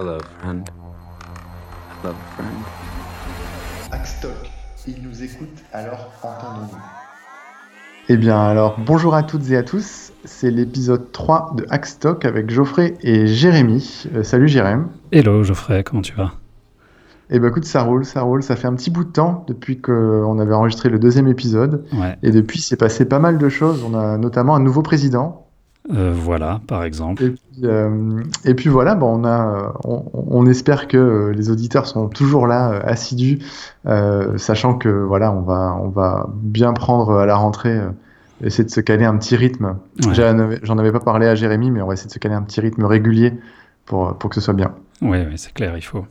Hello, friend. Hello, friend. Axtoc, il nous écoute, alors entendons-nous. Eh bien alors, bonjour à toutes et à tous, c'est l'épisode 3 de Hackstock avec Geoffrey et Jérémy. Euh, salut Jérémy. Hello Geoffrey, comment tu vas? Eh ben écoute, ça roule, ça roule, ça fait un petit bout de temps depuis qu'on avait enregistré le deuxième épisode. Ouais. Et depuis, c'est passé pas mal de choses. On a notamment un nouveau président. Euh, voilà, par exemple. Et puis, euh, et puis voilà, bon, on, a, on, on espère que les auditeurs sont toujours là, euh, assidus, euh, sachant que voilà, on va, on va bien prendre à la rentrée, euh, essayer de se caler un petit rythme. Ouais. J'en avais, pas parlé à Jérémy, mais on va essayer de se caler un petit rythme régulier pour, pour que ce soit bien. Oui, oui, c'est clair, il faut.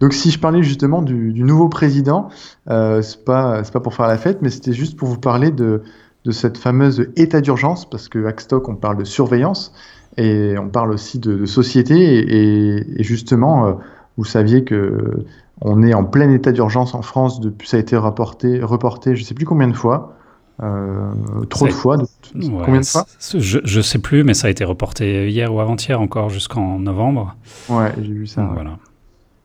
Donc si je parlais justement du, du nouveau président, euh, c'est pas pas pour faire la fête, mais c'était juste pour vous parler de de cette fameuse état d'urgence, parce que Hackstock on parle de surveillance et on parle aussi de, de société et, et- et justement euh, vous saviez que on est en plein état d'urgence en France depuis ça a été reporté reporté je sais plus combien de fois euh, trop de fois de- Ouais, combien de fois je, je sais plus, mais ça a été reporté hier ou avant-hier encore jusqu'en novembre. ouais j'ai vu ça Donc, ouais. Voilà.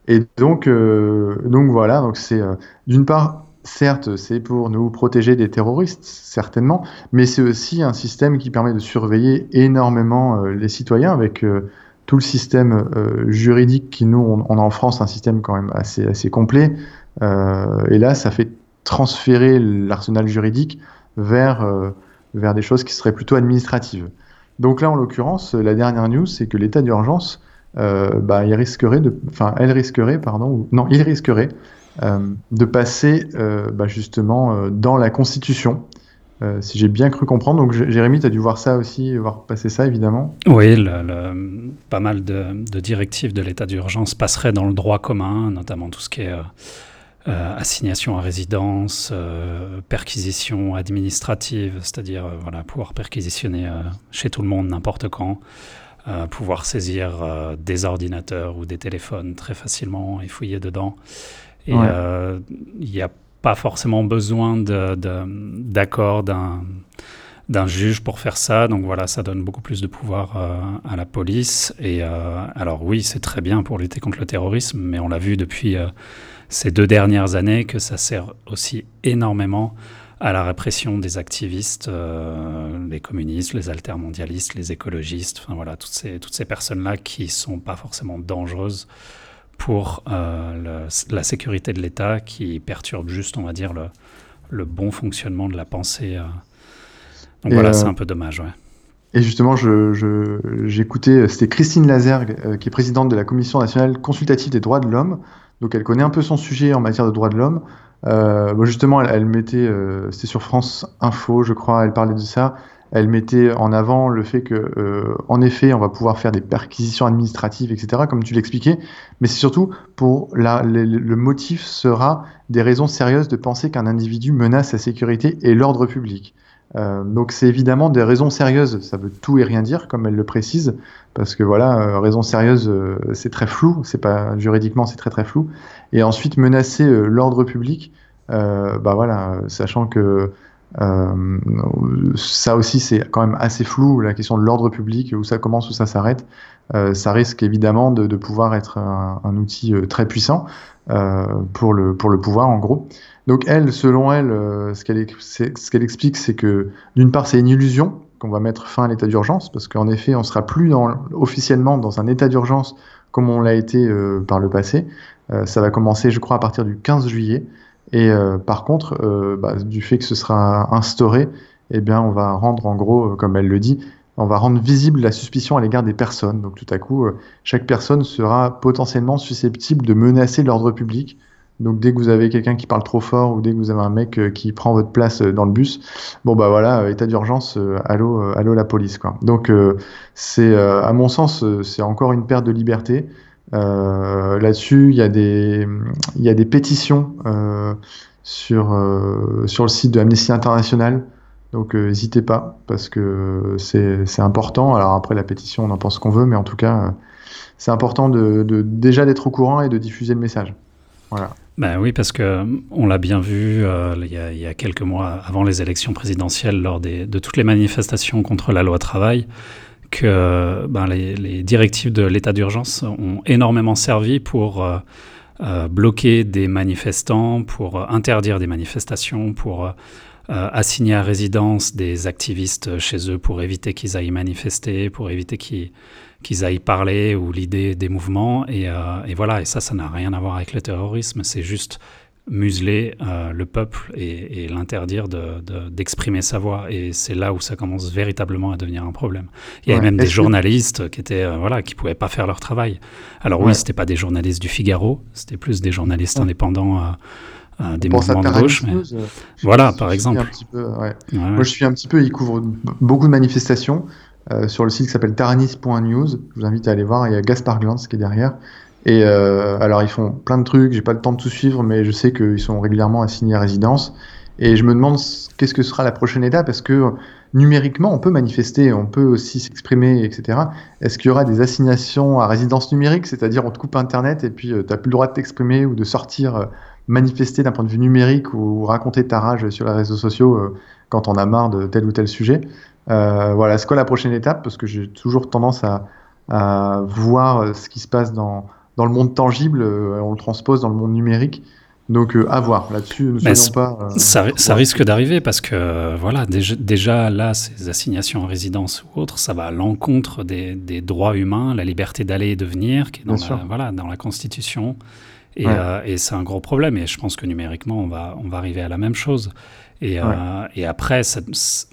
Et donc, euh, donc voilà, donc c'est euh, d'une part, certes, c'est pour nous protéger des terroristes, certainement, mais c'est aussi un système qui permet de surveiller énormément euh, les citoyens avec euh, tout le système euh, juridique qui nous, on, a en France un système quand même assez, assez complet. Et là, ça fait transférer l'arsenal juridique vers, vers des choses qui seraient plutôt administratives. Donc là, en l'occurrence, la dernière news, c'est que l'état d'urgence bah, il risquerait de, enfin, elle risquerait, pardon, ou, non, il risquerait de passer euh, bah, justement euh, dans la Constitution, euh, si j'ai bien cru comprendre. Donc, Jérémy, tu as dû voir ça aussi, voir passer ça, évidemment. Oui, pas mal de, directives de l'état d'urgence passeraient dans le droit commun, notamment tout ce qui est euh, euh, assignation à résidence, euh, perquisition administrative, c'est-à-dire euh, pouvoir perquisitionner euh, chez tout le monde n'importe quand, euh, pouvoir saisir euh, des ordinateurs ou des téléphones très facilement et fouiller dedans. Et Ouais. euh, il n'y a pas forcément besoin de- de- d'accord d'un d'un juge pour faire ça. Donc voilà, ça donne beaucoup plus de pouvoir euh, à la police. Et euh, alors oui, c'est très bien pour lutter contre le terrorisme, mais on l'a vu depuis euh, ces deux dernières années que ça sert aussi énormément à la répression des activistes, euh, les communistes, les altermondialistes, les écologistes, enfin voilà, toutes ces, toutes ces personnes-là qui sont pas forcément dangereuses pour euh, le- la sécurité de l'État, qui perturbent juste, on va dire, le, le bon fonctionnement de la pensée. euh. Donc Et, voilà, euh, c'est un peu dommage, ouais. Et justement, j'écoutais, c'était Christine Lazergue, qui est présidente de la Commission nationale consultative des droits de l'homme. Donc, elle connaît un peu son sujet en matière de droits de l'homme. Euh, bon, justement, elle, elle mettait, euh, c'était sur France Info, je crois, elle parlait de ça. Elle mettait en avant le fait que, euh, en effet, on va pouvoir faire des perquisitions administratives, etc., comme tu l'expliquais. Mais c'est surtout pour la, le, motif sera des raisons sérieuses de penser qu'un individu menace la sécurité et l'ordre public. Euh, donc c'est évidemment des raisons sérieuses, ça veut tout et rien dire, comme elle le précise, parce que voilà, euh, raison sérieuse, euh, c'est très flou, c'est pas juridiquement, c'est très très flou. Et ensuite menacer euh, l'ordre public, euh, bah voilà, sachant que euh, ça aussi c'est quand même assez flou, la question de l'ordre public, où ça commence, où ça s'arrête, euh, ça risque évidemment de, de pouvoir être un, un outil euh, très puissant euh, pour le pour le pouvoir en gros. Donc elle, selon elle, euh, ce qu'elle ce qu'elle explique, c'est que d'une part, c'est une illusion qu'on va mettre fin à l'état d'urgence, parce qu'en effet, on sera plus dans, officiellement dans un état d'urgence comme on l'a été euh, par le passé. Ça va commencer, je crois, à partir du 15 juillet. Et euh, par contre, euh, bah, du fait que ce sera instauré, eh bien, on va rendre, en gros, euh, comme elle le dit, on va rendre visible la suspicion à l'égard des personnes. Donc tout à coup, chaque personne sera potentiellement susceptible de menacer l'ordre public. Donc dès que vous avez quelqu'un qui parle trop fort ou dès que vous avez un mec qui prend votre place dans le bus, bon bah voilà, état d'urgence, allô, allô la police quoi. Donc c'est à mon sens c'est encore une perte de liberté. Euh, Là-dessus, il y a des y a des pétitions euh, sur euh, sur le site de Amnesty International. Donc n'hésitez pas parce que c'est important. Alors après la pétition, on en pense qu'on veut, mais en tout cas c'est important de, de déjà d'être au courant et de diffuser le message. Voilà. Ben oui, parce que on l'a bien vu il, y a, y a quelques mois avant les élections présidentielles, lors des, de toutes les manifestations contre la loi travail, que ben, les, directives de l'état d'urgence ont énormément servi pour euh, euh, bloquer des manifestants, pour interdire des manifestations, pour assigner à résidence des activistes chez eux pour éviter qu'ils aillent manifester, pour éviter qu'ils aillent parler ou l'idée des mouvements. Et, et, voilà, et ça, ça n'a rien à voir avec le terrorisme, c'est juste museler euh, le peuple et, l'interdire d'exprimer sa voix. Et c'est là où ça commence véritablement à devenir un problème. Il y avait même des journalistes qui étaient euh, voilà qui pouvaient pas faire leur travail. Alors oui, c'était pas des journalistes du Figaro, c'était plus des journalistes indépendants. Euh, des mouvements de gauche. voilà, par exemple. Moi, je suis un petit peu, il couvre beaucoup de manifestations sur le site qui s'appelle taranis.news. Je vous invite à aller voir. Il y a Gaspard Glantz qui est derrière. Et euh, alors ils font plein de trucs, j'ai pas le temps de tout suivre, mais je sais qu'ils sont régulièrement assignés à résidence. Et je me demande qu'est-ce que sera la prochaine étape, parce que numériquement on peut manifester, on peut aussi s'exprimer, etc. Est-ce qu'il y aura des assignations à résidence numérique, c'est-à-dire on te coupe Internet et puis euh, tu n'as plus le droit de t'exprimer ou de sortir euh, manifester d'un point de vue numérique ou, raconter ta rage sur les réseaux sociaux euh, quand on a marre de tel ou tel sujet. voilà, c'est quoi la prochaine étape? Parce que j'ai toujours tendance à, à voir ce qui se passe dans dans le monde tangible, euh, on le transpose dans le monde numérique. Donc euh, à voir là-dessus, ne soyons pas. Euh, ça, ça, risque d'arriver parce que voilà, déjà, déjà, là, ces assignations en résidence ou autres, ça va à l'encontre des, des, droits humains, la liberté d'aller et de venir, qui est dans, la, voilà, dans la Constitution. Et, et c'est un gros problème. Et je pense que numériquement, on va, on va arriver à la même chose. Et, et après,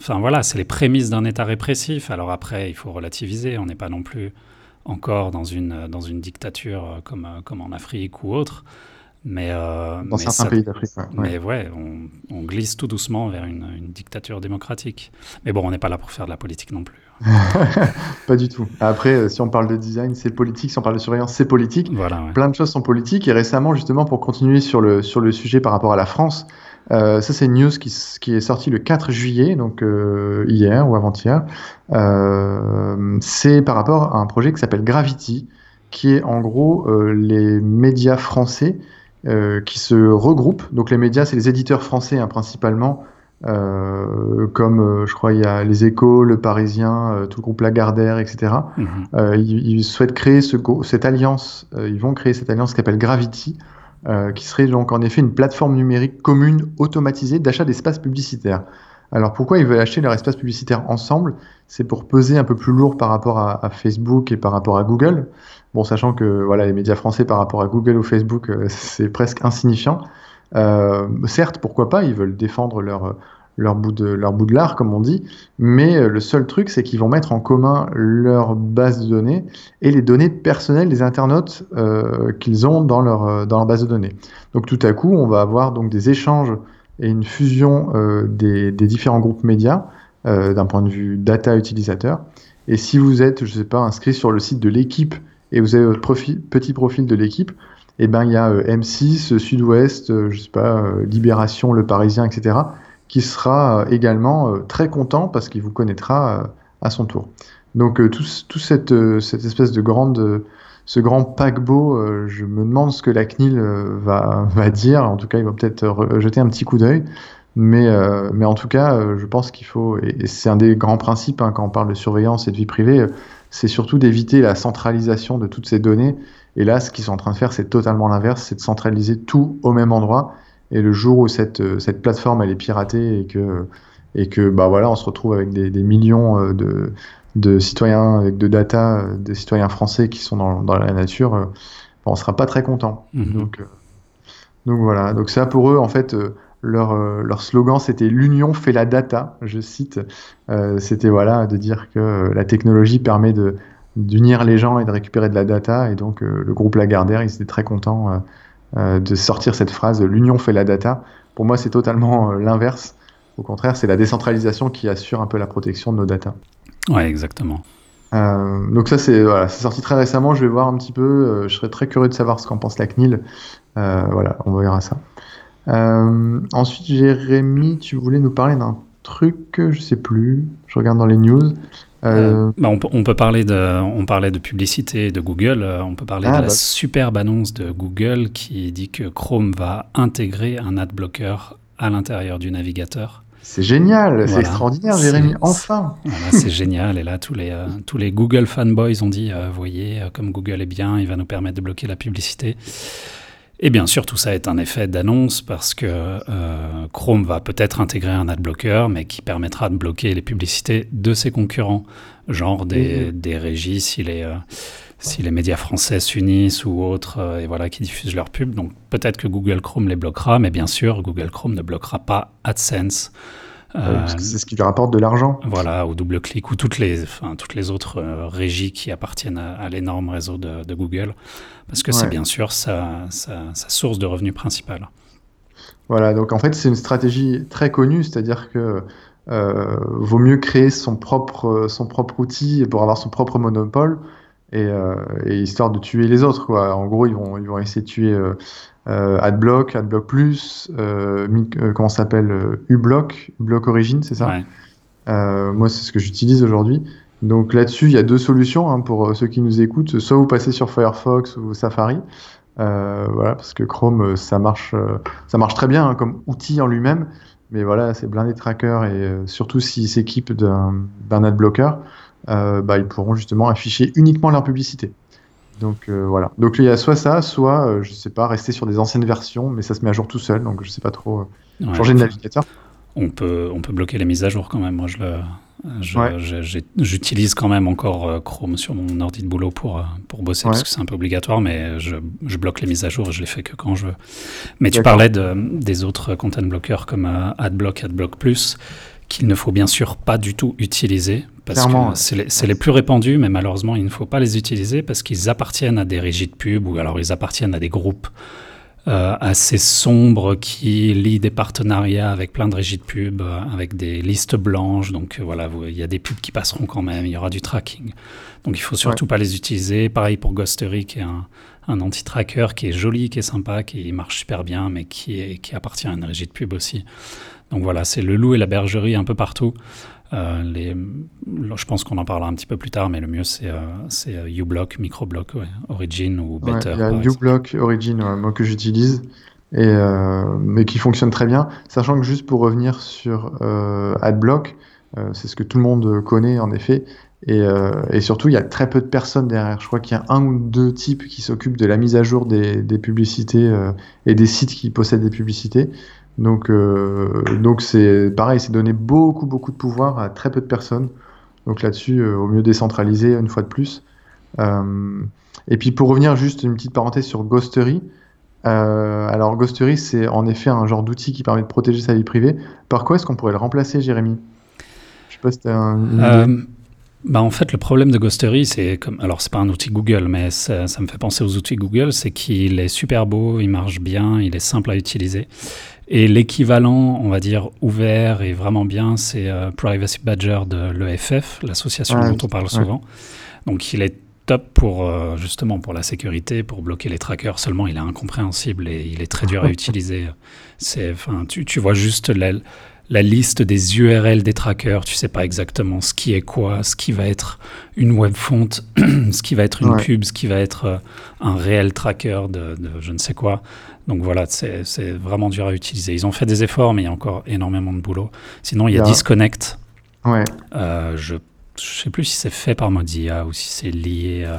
enfin voilà, c'est les prémices d'un État répressif. Alors après, il faut relativiser. On n'est pas non plus encore dans une, dans une dictature euh, comme, euh, comme en Afrique ou autre. Mais, euh, dans certains pays d'Afrique. Mais ouais, on, glisse tout doucement vers une, une, dictature démocratique. Mais bon, on n'est pas là pour faire de la politique non plus. pas du tout. Après, si on parle de design, c'est politique. Si on parle de surveillance, c'est politique. Voilà, Plein de choses sont politiques. Et récemment, justement, pour continuer sur le, sur le sujet par rapport à la France, euh, ça, c'est une news qui, qui, est sortie le 4 juillet, donc euh, hier ou avant-hier. Euh, c'est par rapport à un projet qui s'appelle Gravity, qui est en gros les médias français qui se regroupent. Donc les médias, c'est les éditeurs français hein, principalement, comme je crois il y a les Échos, le Parisien, tout le groupe Lagardère, etc. Mhm. Ils, ils, souhaitent créer ce, cette alliance. ils vont créer cette alliance qui s'appelle Gravity. Euh, qui serait donc en effet une plateforme numérique commune automatisée d'achat d'espaces publicitaires. Alors pourquoi ils veulent acheter leur espace publicitaire ensemble? C'est pour peser un peu plus lourd par rapport à, Facebook et par rapport à Google. Bon, sachant que voilà, les médias français par rapport à Google ou Facebook, euh, c'est presque insignifiant. Euh, certes, pourquoi pas? Ils veulent défendre leur leur bout de leur bout de l'art comme on dit. Mais euh, le seul truc c'est qu'ils vont mettre en commun leur base de données et les données personnelles des internautes euh, qu'ils ont dans leur euh, dans leur base de données. Donc tout à coup on va avoir donc des échanges et une fusion des, des, différents groupes médias d'un point de vue data utilisateur. Et si vous êtes je sais pas inscrit sur le site de l'équipe et vous avez votre profil, petit profil de l'équipe et eh ben il y a M6 Sud-Ouest je sais pas Libération Le Parisien etc qui sera euh, également euh, très content parce qu'il vous connaîtra euh, à son tour. Donc tout, tout cette, espèce de grande, ce grand paquebot, je me demande ce que la CNIL va, dire. En tout cas, il va peut-être jeter un petit coup d'œil. Mais, mais en tout cas, je pense qu'il faut, et, c'est un des grands principes hein, quand on parle de surveillance et de vie privée, c'est surtout d'éviter la centralisation de toutes ces données. Et là, ce qu'ils sont en train de faire, c'est totalement l'inverse, c'est de centraliser tout au même endroit et le jour où cette, euh, cette plateforme elle est piratée et que, et que bah voilà, on se retrouve avec des, des millions euh, de, de citoyens, avec de data, euh, des citoyens français qui sont dans, dans la nature, on on sera pas très content. Mhm. Donc, donc voilà. Donc ça pour eux, en fait, leur, leur slogan c'était l'union fait la data. Je cite. c'était voilà de dire que la technologie permet de d'unir les gens et de récupérer de la data. Et donc le groupe Lagardère, ils étaient très contents de sortir cette phrase l'union fait la data. Pour moi, c'est totalement euh, l'inverse. Au contraire, c'est la décentralisation qui assure un peu la protection de nos data. Ouais, exactement. Euh, donc ça, c'est voilà, sorti très récemment. Je vais voir un petit peu. je serais très curieux de savoir ce qu'en pense la CNIL. voilà, on verra ça. ensuite, Jérémy, tu voulais nous parler d'un truc, je sais plus. Je regarde dans les news. Euh, bah, on, peut parler de, on parlait de publicité de Google, euh, on peut parler ah, de la bah. superbe annonce de Google qui dit que Chrome va intégrer un adblocker à l'intérieur du navigateur. C'est génial, c'est extraordinaire, Jérémy. Enfin. Voilà, c'est génial. Et là, tous les, euh, tous les Google fanboys ont dit, euh, voyez, euh, comme Google est bien, il va nous permettre de bloquer la publicité. Et bien sûr, tout ça est un effet d'annonce parce que euh, Chrome va peut-être intégrer un adblocker, mais qui permettra de bloquer les publicités de ses concurrents, genre des, des régies si les, euh, si les médias français s'unissent ou autres, euh, et voilà, qui diffusent leurs pubs. Donc peut-être que Google Chrome les bloquera, mais bien sûr, Google Chrome ne bloquera pas AdSense. Euh, que c'est ce qui lui rapporte de l'argent. voilà, ou double-clic, ou toutes les, enfin, toutes les autres euh, régies qui appartiennent à, à l'énorme réseau de, de Google, parce que c'est bien sûr sa, sa, sa source de revenus principale. Voilà, donc en fait, c'est une stratégie très connue, c'est-à-dire que euh, vaut mieux créer son propre, son propre outil pour avoir son propre monopole et, euh, et histoire de tuer les autres. Quoi. En gros, ils vont, ils vont essayer de tuer euh, euh, AdBlock, AdBlock Plus, euh, euh, comment s'appelle uBlock, uBlock Origin, c'est ça Ouais. Moi, c'est ce que j'utilise aujourd'hui. Donc là-dessus, il y a deux solutions hein, pour ceux qui nous écoutent. Soit vous passez sur Firefox ou Safari. Voilà, parce que Chrome, ça marche, ça marche très bien hein, comme outil en lui-même. Mais voilà, c'est blindé de trackers et surtout s'ils s'équipent d'un adblocker, euh, bah, ils pourront justement afficher uniquement leur publicité. Donc euh, voilà. Donc il y a soit ça, soit, euh, je sais pas, rester sur des anciennes versions, mais ça se met à jour tout seul. Donc je sais pas trop. euh, Ouais. changer de navigateur. On peut, on peut bloquer les mises à jour quand même. Moi, je Ouais. j'utilise quand même encore euh, Chrome sur mon ordi de boulot pour, pour bosser, Ouais. parce que c'est un peu obligatoire, mais je, je bloque les mises à jour et je les fais que quand je veux. Mais tu parlais de, des autres content blockers comme AdBlock, AdBlock Plus, qu'il ne faut bien sûr pas du tout utiliser, parce que c'est les, plus répandus, mais malheureusement, il ne faut pas les utiliser parce qu'ils appartiennent à des régies de pub ou alors ils appartiennent à des groupes euh, assez sombres qui lient des partenariats avec plein de régies de pub, euh, avec des listes blanches. Donc euh, voilà, il y a des pubs qui passeront quand même, il y aura du tracking. Donc il faut surtout pas les utiliser. Pareil pour Ghostery, qui est un, un anti-tracker qui est joli, qui est sympa, qui marche super bien, mais qui, est, qui appartient à une régie de pub aussi. Donc voilà, c'est le loup et la bergerie un peu partout. Euh, les, je pense qu'on en parlera un petit peu plus tard, mais le mieux c'est euh, c'est, euh, uBlock, Microblock, ouais, Origin ou Ouais, Better. il y a uBlock Origin, ouais, moi que j'utilise, et mais qui fonctionne très bien. Sachant que juste pour revenir sur AdBlock, c'est ce que tout le monde connaît en effet, et, euh, et surtout il y a très peu de personnes derrière. Je crois qu'il y a un ou deux types qui s'occupent de la mise à jour des, des publicités euh, et des sites qui possèdent des publicités. Donc euh, donc c'est pareil, c'est donner beaucoup beaucoup de pouvoir à très peu de personnes. Donc là-dessus, euh, au mieux décentraliser une fois de plus. Euh, et puis pour revenir juste une petite parenthèse sur Ghostery. Alors Ghostery, c'est en effet un genre d'outil qui permet de protéger sa vie privée. Par quoi est-ce qu'on pourrait le remplacer, Jérémy? Je sais pas si t'as un- bah en fait, le problème de Ghostery, c'est comme. Alors, c'est pas un outil Google, mais ça me fait penser aux outils Google, c'est qu'il est super beau, il marche bien, il est simple à utiliser. Et l'équivalent, on va dire, ouvert et vraiment bien, c'est euh, Privacy Badger de l'EFF, l'association dont on parle Ouais. souvent. Donc, il est top pour euh, justement pour la sécurité, pour bloquer les trackers. Seulement, il est incompréhensible et il est très dur à utiliser. C'est, enfin, tu, tu vois juste la, la liste des URL des trackers. Tu sais pas exactement ce qui est quoi, ce qui va être une web font, ce qui va être une Ouais. pub, ce qui va être euh, un réel tracker de, de je ne sais quoi. Donc voilà, c'est vraiment dur à utiliser. Ils ont fait des efforts, mais il y a encore énormément de boulot. Sinon, il y a Disconnect. Ouais. Euh, je ne sais plus si c'est fait par Mozilla ou si c'est lié euh,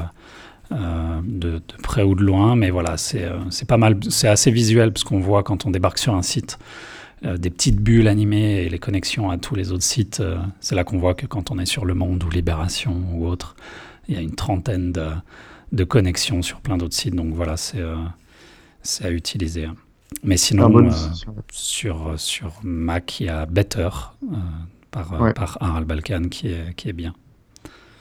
euh, de, de près ou de loin, mais voilà, c'est pas mal, c'est assez visuel parce qu'on voit quand on débarque sur un site des petites bulles animées et les connexions à tous les autres sites. euh, c'est là qu'on voit que quand on est sur Le Monde ou Libération ou autre, il y a une trentaine de, de connexions sur plein d'autres sites. Donc voilà, c'est euh, c'est à utiliser. Mais sinon, bon euh, sur, sur Mac, il y a Better euh, par, euh, Ouais. par Harald Balkan qui est, qui est bien.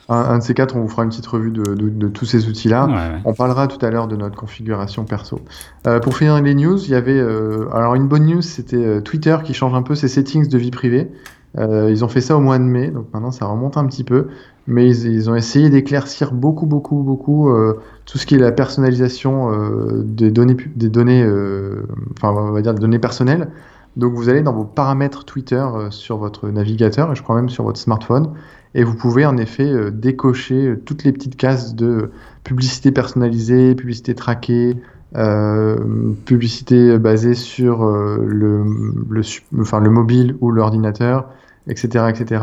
Un, un de ces quatre, on vous fera une petite revue de, de- de tous ces outils-là. Ouais, ouais. On parlera tout à l'heure de notre configuration perso. Euh, pour finir les news, il y avait euh, alors une bonne news, c'était euh, Twitter qui change un peu ses settings de vie privée. Euh, ils ont fait ça au mois de mai, donc maintenant ça remonte un petit peu, mais ils, ils ont essayé d'éclaircir beaucoup, beaucoup, beaucoup euh, tout ce qui est la personnalisation euh, des données, des données, euh, enfin on va dire des données personnelles. Donc vous allez dans vos paramètres Twitter euh, sur votre navigateur et je crois même sur votre smartphone, et vous pouvez en effet euh, décocher euh, toutes les petites cases de publicité personnalisée, publicité traquée, publicité basée sur le, le, enfin, le mobile ou l'ordinateur, etc., etc.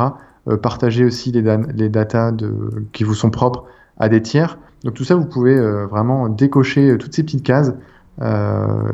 partager aussi les, les de, qui vous sont propres à des tiers. Donc tout ça, vous pouvez vraiment décocher toutes ces petites cases.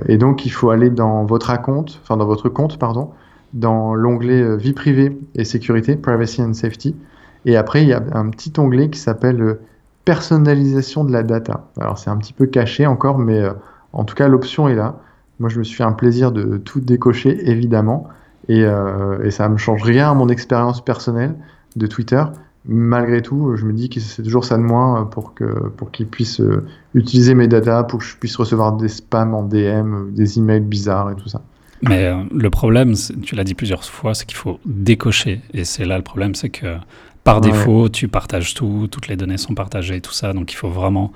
et donc il faut aller dans votre compte, enfin dans votre compte, pardon, dans l'onglet vie privée et sécurité, privacy and safety. Et après, il y a un petit onglet qui s'appelle personnalisation de la data. Alors c'est un petit peu caché encore, mais euh, en tout cas l'option est là. Moi je me suis fait un plaisir de tout décocher évidemment, et, euh, ça ne me change rien à mon expérience personnelle de Twitter. Malgré tout, je me dis que c'est toujours ça de moins pour que pour qu'ils puissent euh, utiliser mes data, pour que je puisse recevoir des spams en DM, des emails bizarres et tout ça. Mais le problème, tu l'as dit plusieurs fois, c'est qu'il faut décocher. Et c'est là le problème, c'est que par défaut, tu partages tout, toutes les données sont partagées, tout ça. Donc il faut vraiment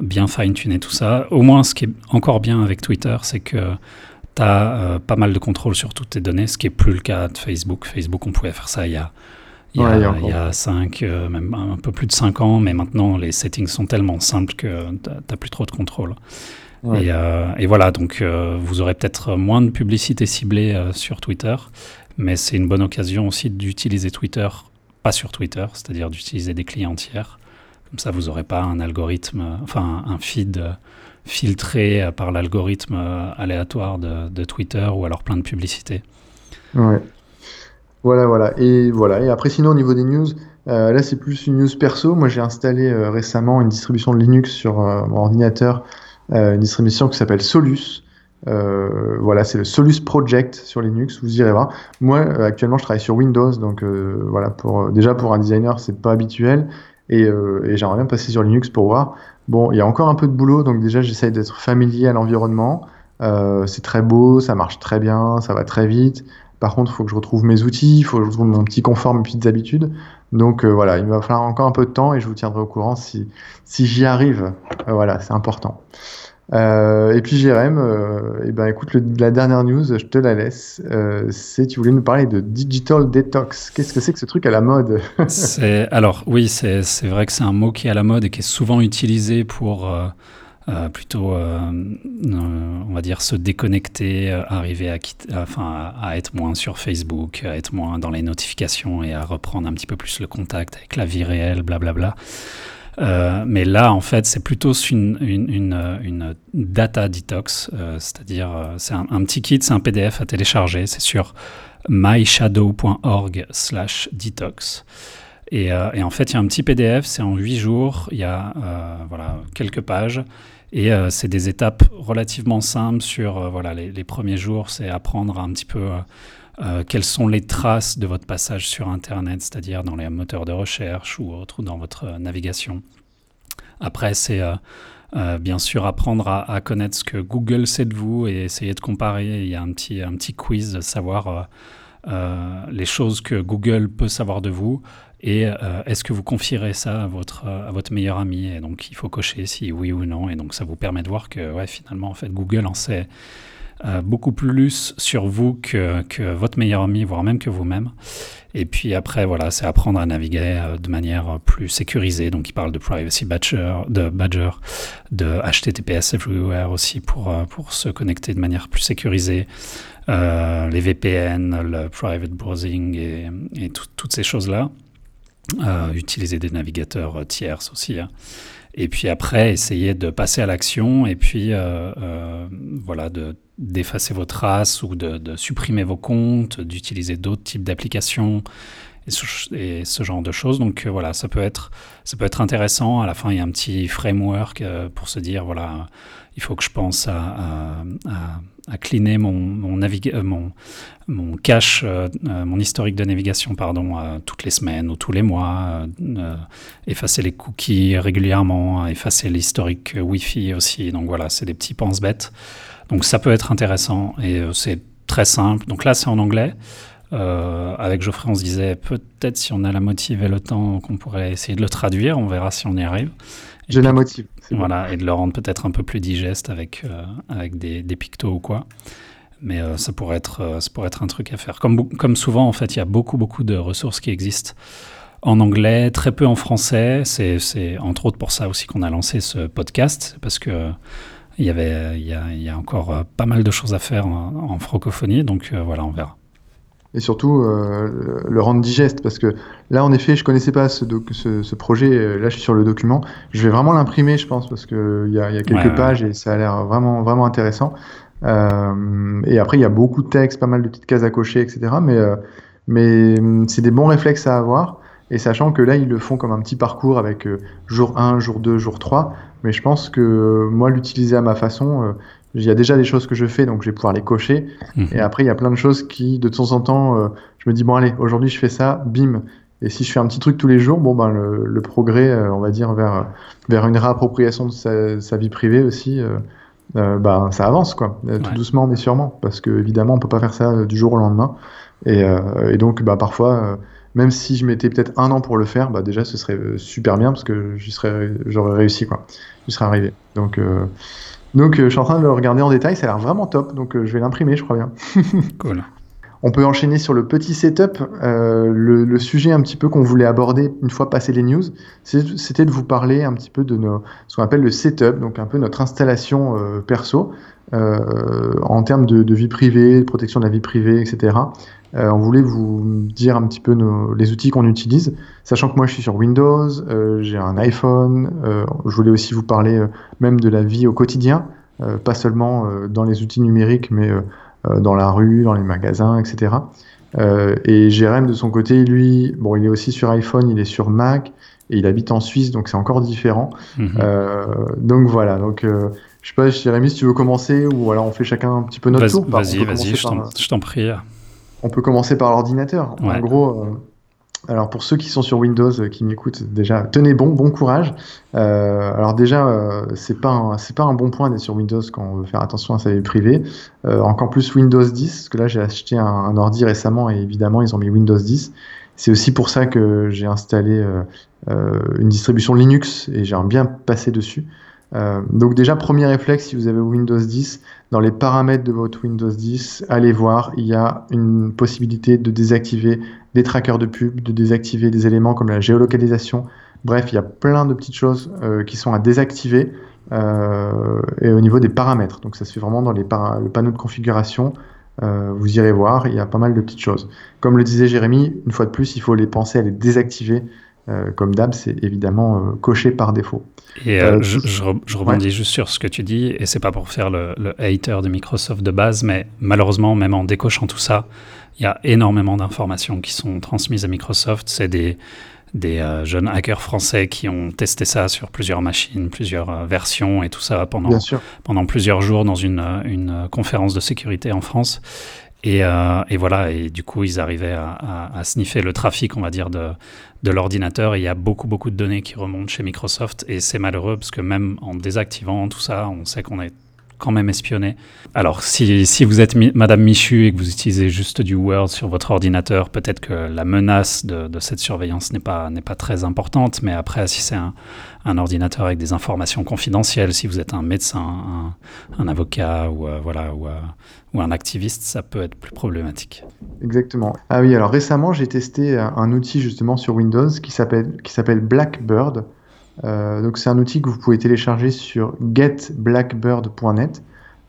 bien fine-tuner tout ça. Au moins, ce qui est encore bien avec Twitter, c'est que tu as euh, pas mal de contrôle sur toutes tes données, ce qui n'est plus le cas de Facebook. Facebook, on pouvait faire ça il y a, il y a, il y a 5, euh, même un peu plus de 5 ans, mais maintenant les settings sont tellement simples que tu n'as plus trop de contrôle. Et, euh, et, voilà, donc vous aurez peut-être moins de publicité ciblée sur Twitter, mais c'est une bonne occasion aussi d'utiliser Twitter pas sur Twitter, c'est-à-dire d'utiliser des clients tiers. Comme ça, vous n'aurez pas un algorithme, enfin un feed filtré par l'algorithme aléatoire de, Twitter ou alors plein de publicités. Ouais. Voilà, voilà. Et voilà. Et après, sinon, au niveau des news, euh, là, c'est plus une news perso. Moi, j'ai installé euh, récemment une distribution de Linux sur euh, mon ordinateur, une distribution qui s'appelle Solus. Euh, voilà, c'est le Solus Project sur Linux, vous irez voir. Moi, euh, actuellement, je travaille sur Windows, donc euh, voilà, pour, déjà pour un designer, c'est pas habituel, et, et j'aimerais bien passer sur Linux pour voir. Bon, il y a encore un peu de boulot, donc déjà, j'essaye d'être familier à l'environnement. c'est très beau, ça marche très bien, ça va très vite. Par contre, il faut que je retrouve mes outils, il faut que je retrouve mon petit confort, mes petites habitudes. Donc voilà, il va falloir encore un peu de temps et je vous tiendrai au courant si, si j'y arrive. voilà, c'est important. Euh, et puis Jérém, euh, et ben écoute, la dernière news, je te la laisse. Euh, c'est tu voulais nous parler de digital detox. Qu'est-ce que c'est que ce truc à la mode? C'est alors oui, c'est vrai que c'est un mot qui est à la mode et qui est souvent utilisé pour euh, euh, plutôt, on va dire, se déconnecter, arriver à, quitter, enfin, à, être moins sur Facebook, à être moins dans les notifications et à reprendre un petit peu plus le contact avec la vie réelle, blablabla. Bla, bla. Euh, mais là, en fait, c'est plutôt une, une, une, data detox, euh, c'est-à-dire euh, c'est un, petit kit, c'est un PDF à télécharger, c'est sur myshadow.org/detox. Et, et, en fait, il y a un petit PDF, c'est en 8 jours, il y a voilà, quelques pages. Et c'est des étapes relativement simples sur voilà, les, premiers jours, c'est apprendre un petit peu euh, quelles sont les traces de votre passage sur Internet, c'est-à-dire dans les moteurs de recherche ou autres, dans votre euh, navigation? Après, c'est euh, bien sûr apprendre à, connaître ce que Google sait de vous et essayer de comparer. Il y a un petit, un petit quiz de savoir les choses que Google peut savoir de vous et est-ce que vous confierez ça à votre, à votre meilleur ami? Et donc, il faut cocher si oui ou non. Et donc, ça vous permet de voir que ouais, finalement, en fait, Google en sait euh, beaucoup plus sur vous que, votre meilleur ami, voire même que vous-même. Et puis après, voilà, c'est apprendre à naviguer euh, de manière plus sécurisée. Donc, il parle de Privacy Badger, de Badger, de HTTPS Everywhere aussi pour, euh, pour se connecter de manière plus sécurisée. Les VPN, le private browsing et, toutes ces choses-là. Utiliser des navigateurs tierces aussi. Hein. Et puis après, essayer de passer à l'action et puis euh, euh, voilà, de d'effacer vos traces ou de, supprimer vos comptes, d'utiliser d'autres types d'applications et ce, genre de choses. Donc euh, voilà, ça peut être ça peut être intéressant. À la fin, il y a un petit framework pour se dire voilà, il faut que je pense à, à, cleaner mon, mon, euh, mon, mon cache, euh, euh, mon historique de navigation pardon, toutes les semaines ou tous les mois, effacer les cookies régulièrement, effacer l'historique Wi-Fi aussi. Donc voilà, c'est des petits pense-bêtes. Donc ça peut être intéressant et c'est très simple. Donc là, c'est en anglais. Avec Geoffrey, on se disait peut-être si on a la motive et le temps qu'on pourrait essayer de le traduire. On verra si on y arrive. J'ai la motive. Voilà, et de le rendre peut-être un peu plus digeste avec, euh, avec des, des, pictos ou quoi. Mais euh, ça, pourrait être, euh, ça pourrait être un truc à faire. Comme, comme souvent, en fait, il y a beaucoup, beaucoup de ressources qui existent en anglais, très peu en français. C'est entre autres pour ça aussi qu'on a lancé ce podcast, parce que il y avait, il y a, il y a encore euh, pas mal de choses à faire en, en francophonie, donc euh, voilà, on verra. Et surtout euh, le rendre digeste, parce que là, en effet, je connaissais pas ce, doc- ce, ce projet. euh, Là, je suis sur le document. Je vais vraiment l'imprimer, je pense, parce que il y a, il y a quelques Ouais, pages et ça a l'air vraiment, vraiment intéressant. Euh, et après, il y a beaucoup de textes, pas mal de petites cases à cocher, etc. Mais, euh, mais hum, c'est des bons réflexes à avoir. Et sachant que là, ils le font comme un petit parcours avec jour 1, jour 2, jour 3. Mais je pense que moi, l'utiliser à ma façon, il y a déjà des choses que je fais, donc je vais pouvoir les cocher. Mhm. Et après, il y a plein de choses qui, de temps en temps, euh, je me dis, bon, allez, aujourd'hui, je fais ça, bim. Et si je fais un petit truc tous les jours, bon, ben, le, le progrès, euh, on va dire, vers, vers une réappropriation de sa, sa vie privée aussi, euh, euh, ben, ça avance, quoi. Tout doucement, mais sûrement. Parce que, évidemment, on peut pas faire ça du jour au lendemain. Et, et donc, bah, parfois, même si je mettais peut-être un an pour le faire, bah, déjà, ce serait super bien parce que j'aurais réussi, quoi. J'y serais arrivé. Donc, euh, donc euh, je suis en train de le regarder en détail, ça a l'air vraiment top, donc euh, je vais l'imprimer, je crois bien. Cool. On peut enchaîner sur le petit setup. Euh, le, le sujet un petit peu qu'on voulait aborder une fois passé les news, c'était de vous parler un petit peu de nos, ce qu'on appelle le setup, donc un peu notre installation euh, perso euh, en termes de, de vie privée, de protection de la vie privée, etc. Euh, on voulait vous dire un petit peu nos, les outils qu'on utilise, sachant que moi je suis sur Windows, euh, j'ai un iPhone. euh, je voulais aussi vous parler même de la vie au quotidien, pas seulement dans les outils numériques, mais dans la rue, dans les magasins, etc. Et Jérém, de son côté, lui, bon, il est aussi sur iPhone, il est sur Mac, et il habite en Suisse, donc c'est encore différent. Mhm. Donc voilà, donc je sais pas, Jérémy, si tu veux commencer, ou voilà, on fait chacun un petit peu notre Vas- tour. Vas-y, vas-y, je t'en prie. On peut commencer par l'ordinateur. En gros, euh, alors pour ceux qui sont sur Windows, euh, qui m'écoutent, déjà, tenez bon, bon courage. Euh, alors déjà, euh, c'est pas un, c'est pas un bon point d'être sur Windows quand on veut faire attention à sa vie privée. Euh, encore plus Windows 10, parce que là j'ai acheté un, un ordi récemment et évidemment ils ont mis Windows 10. C'est aussi pour ça que j'ai installé une distribution Linux et j'ai bien passé dessus. Donc déjà, premier réflexe, si vous avez Windows 10, dans les paramètres de votre Windows 10, allez voir, il y a une possibilité de désactiver des trackers de pub, de désactiver des éléments comme la géolocalisation. Bref, il y a plein de petites choses euh, qui sont à désactiver euh, et au niveau des paramètres. Donc ça se fait vraiment dans les le panneau de configuration. Euh, vous irez voir, il y a pas mal de petites choses. Comme le disait Jérémy, une fois de plus, il faut les penser à les désactiver. Euh, comme d'hab, c'est évidemment euh, coché par défaut. Et euh, je, je re- je rebondis juste sur ce que tu dis, et c'est pas pour faire le, le hater de Microsoft de base, mais malheureusement, même en décochant tout ça, il y a énormément d'informations qui sont transmises à Microsoft. C'est des, des euh, jeunes hackers français qui ont testé ça sur plusieurs machines, plusieurs euh, versions, et tout ça pendant, plusieurs jours dans une, une conférence de sécurité en France. Et, euh, et voilà, et du coup, ils arrivaient à, à- à sniffer le trafic, on va dire, de, de l'ordinateur. Il y a beaucoup, beaucoup de données qui remontent chez Microsoft. Et c'est malheureux parce que même en désactivant tout ça, on sait qu'on est quand même espionné. Alors, si, si vous êtes Madame Michu et que vous utilisez juste du Word sur votre ordinateur, peut-être que la menace de, cette surveillance n'est pas, pas très importante. Mais après, si c'est un, un ordinateur avec des informations confidentielles, si vous êtes un médecin, un, un avocat ou, euh, voilà, ou, euh, ou un activiste, ça peut être plus problématique. Exactement. Ah oui, alors récemment, j'ai testé un, un outil justement sur Windows qui s'appelle Blackbird. Euh, donc c'est un outil que vous pouvez télécharger sur getblackbird.net.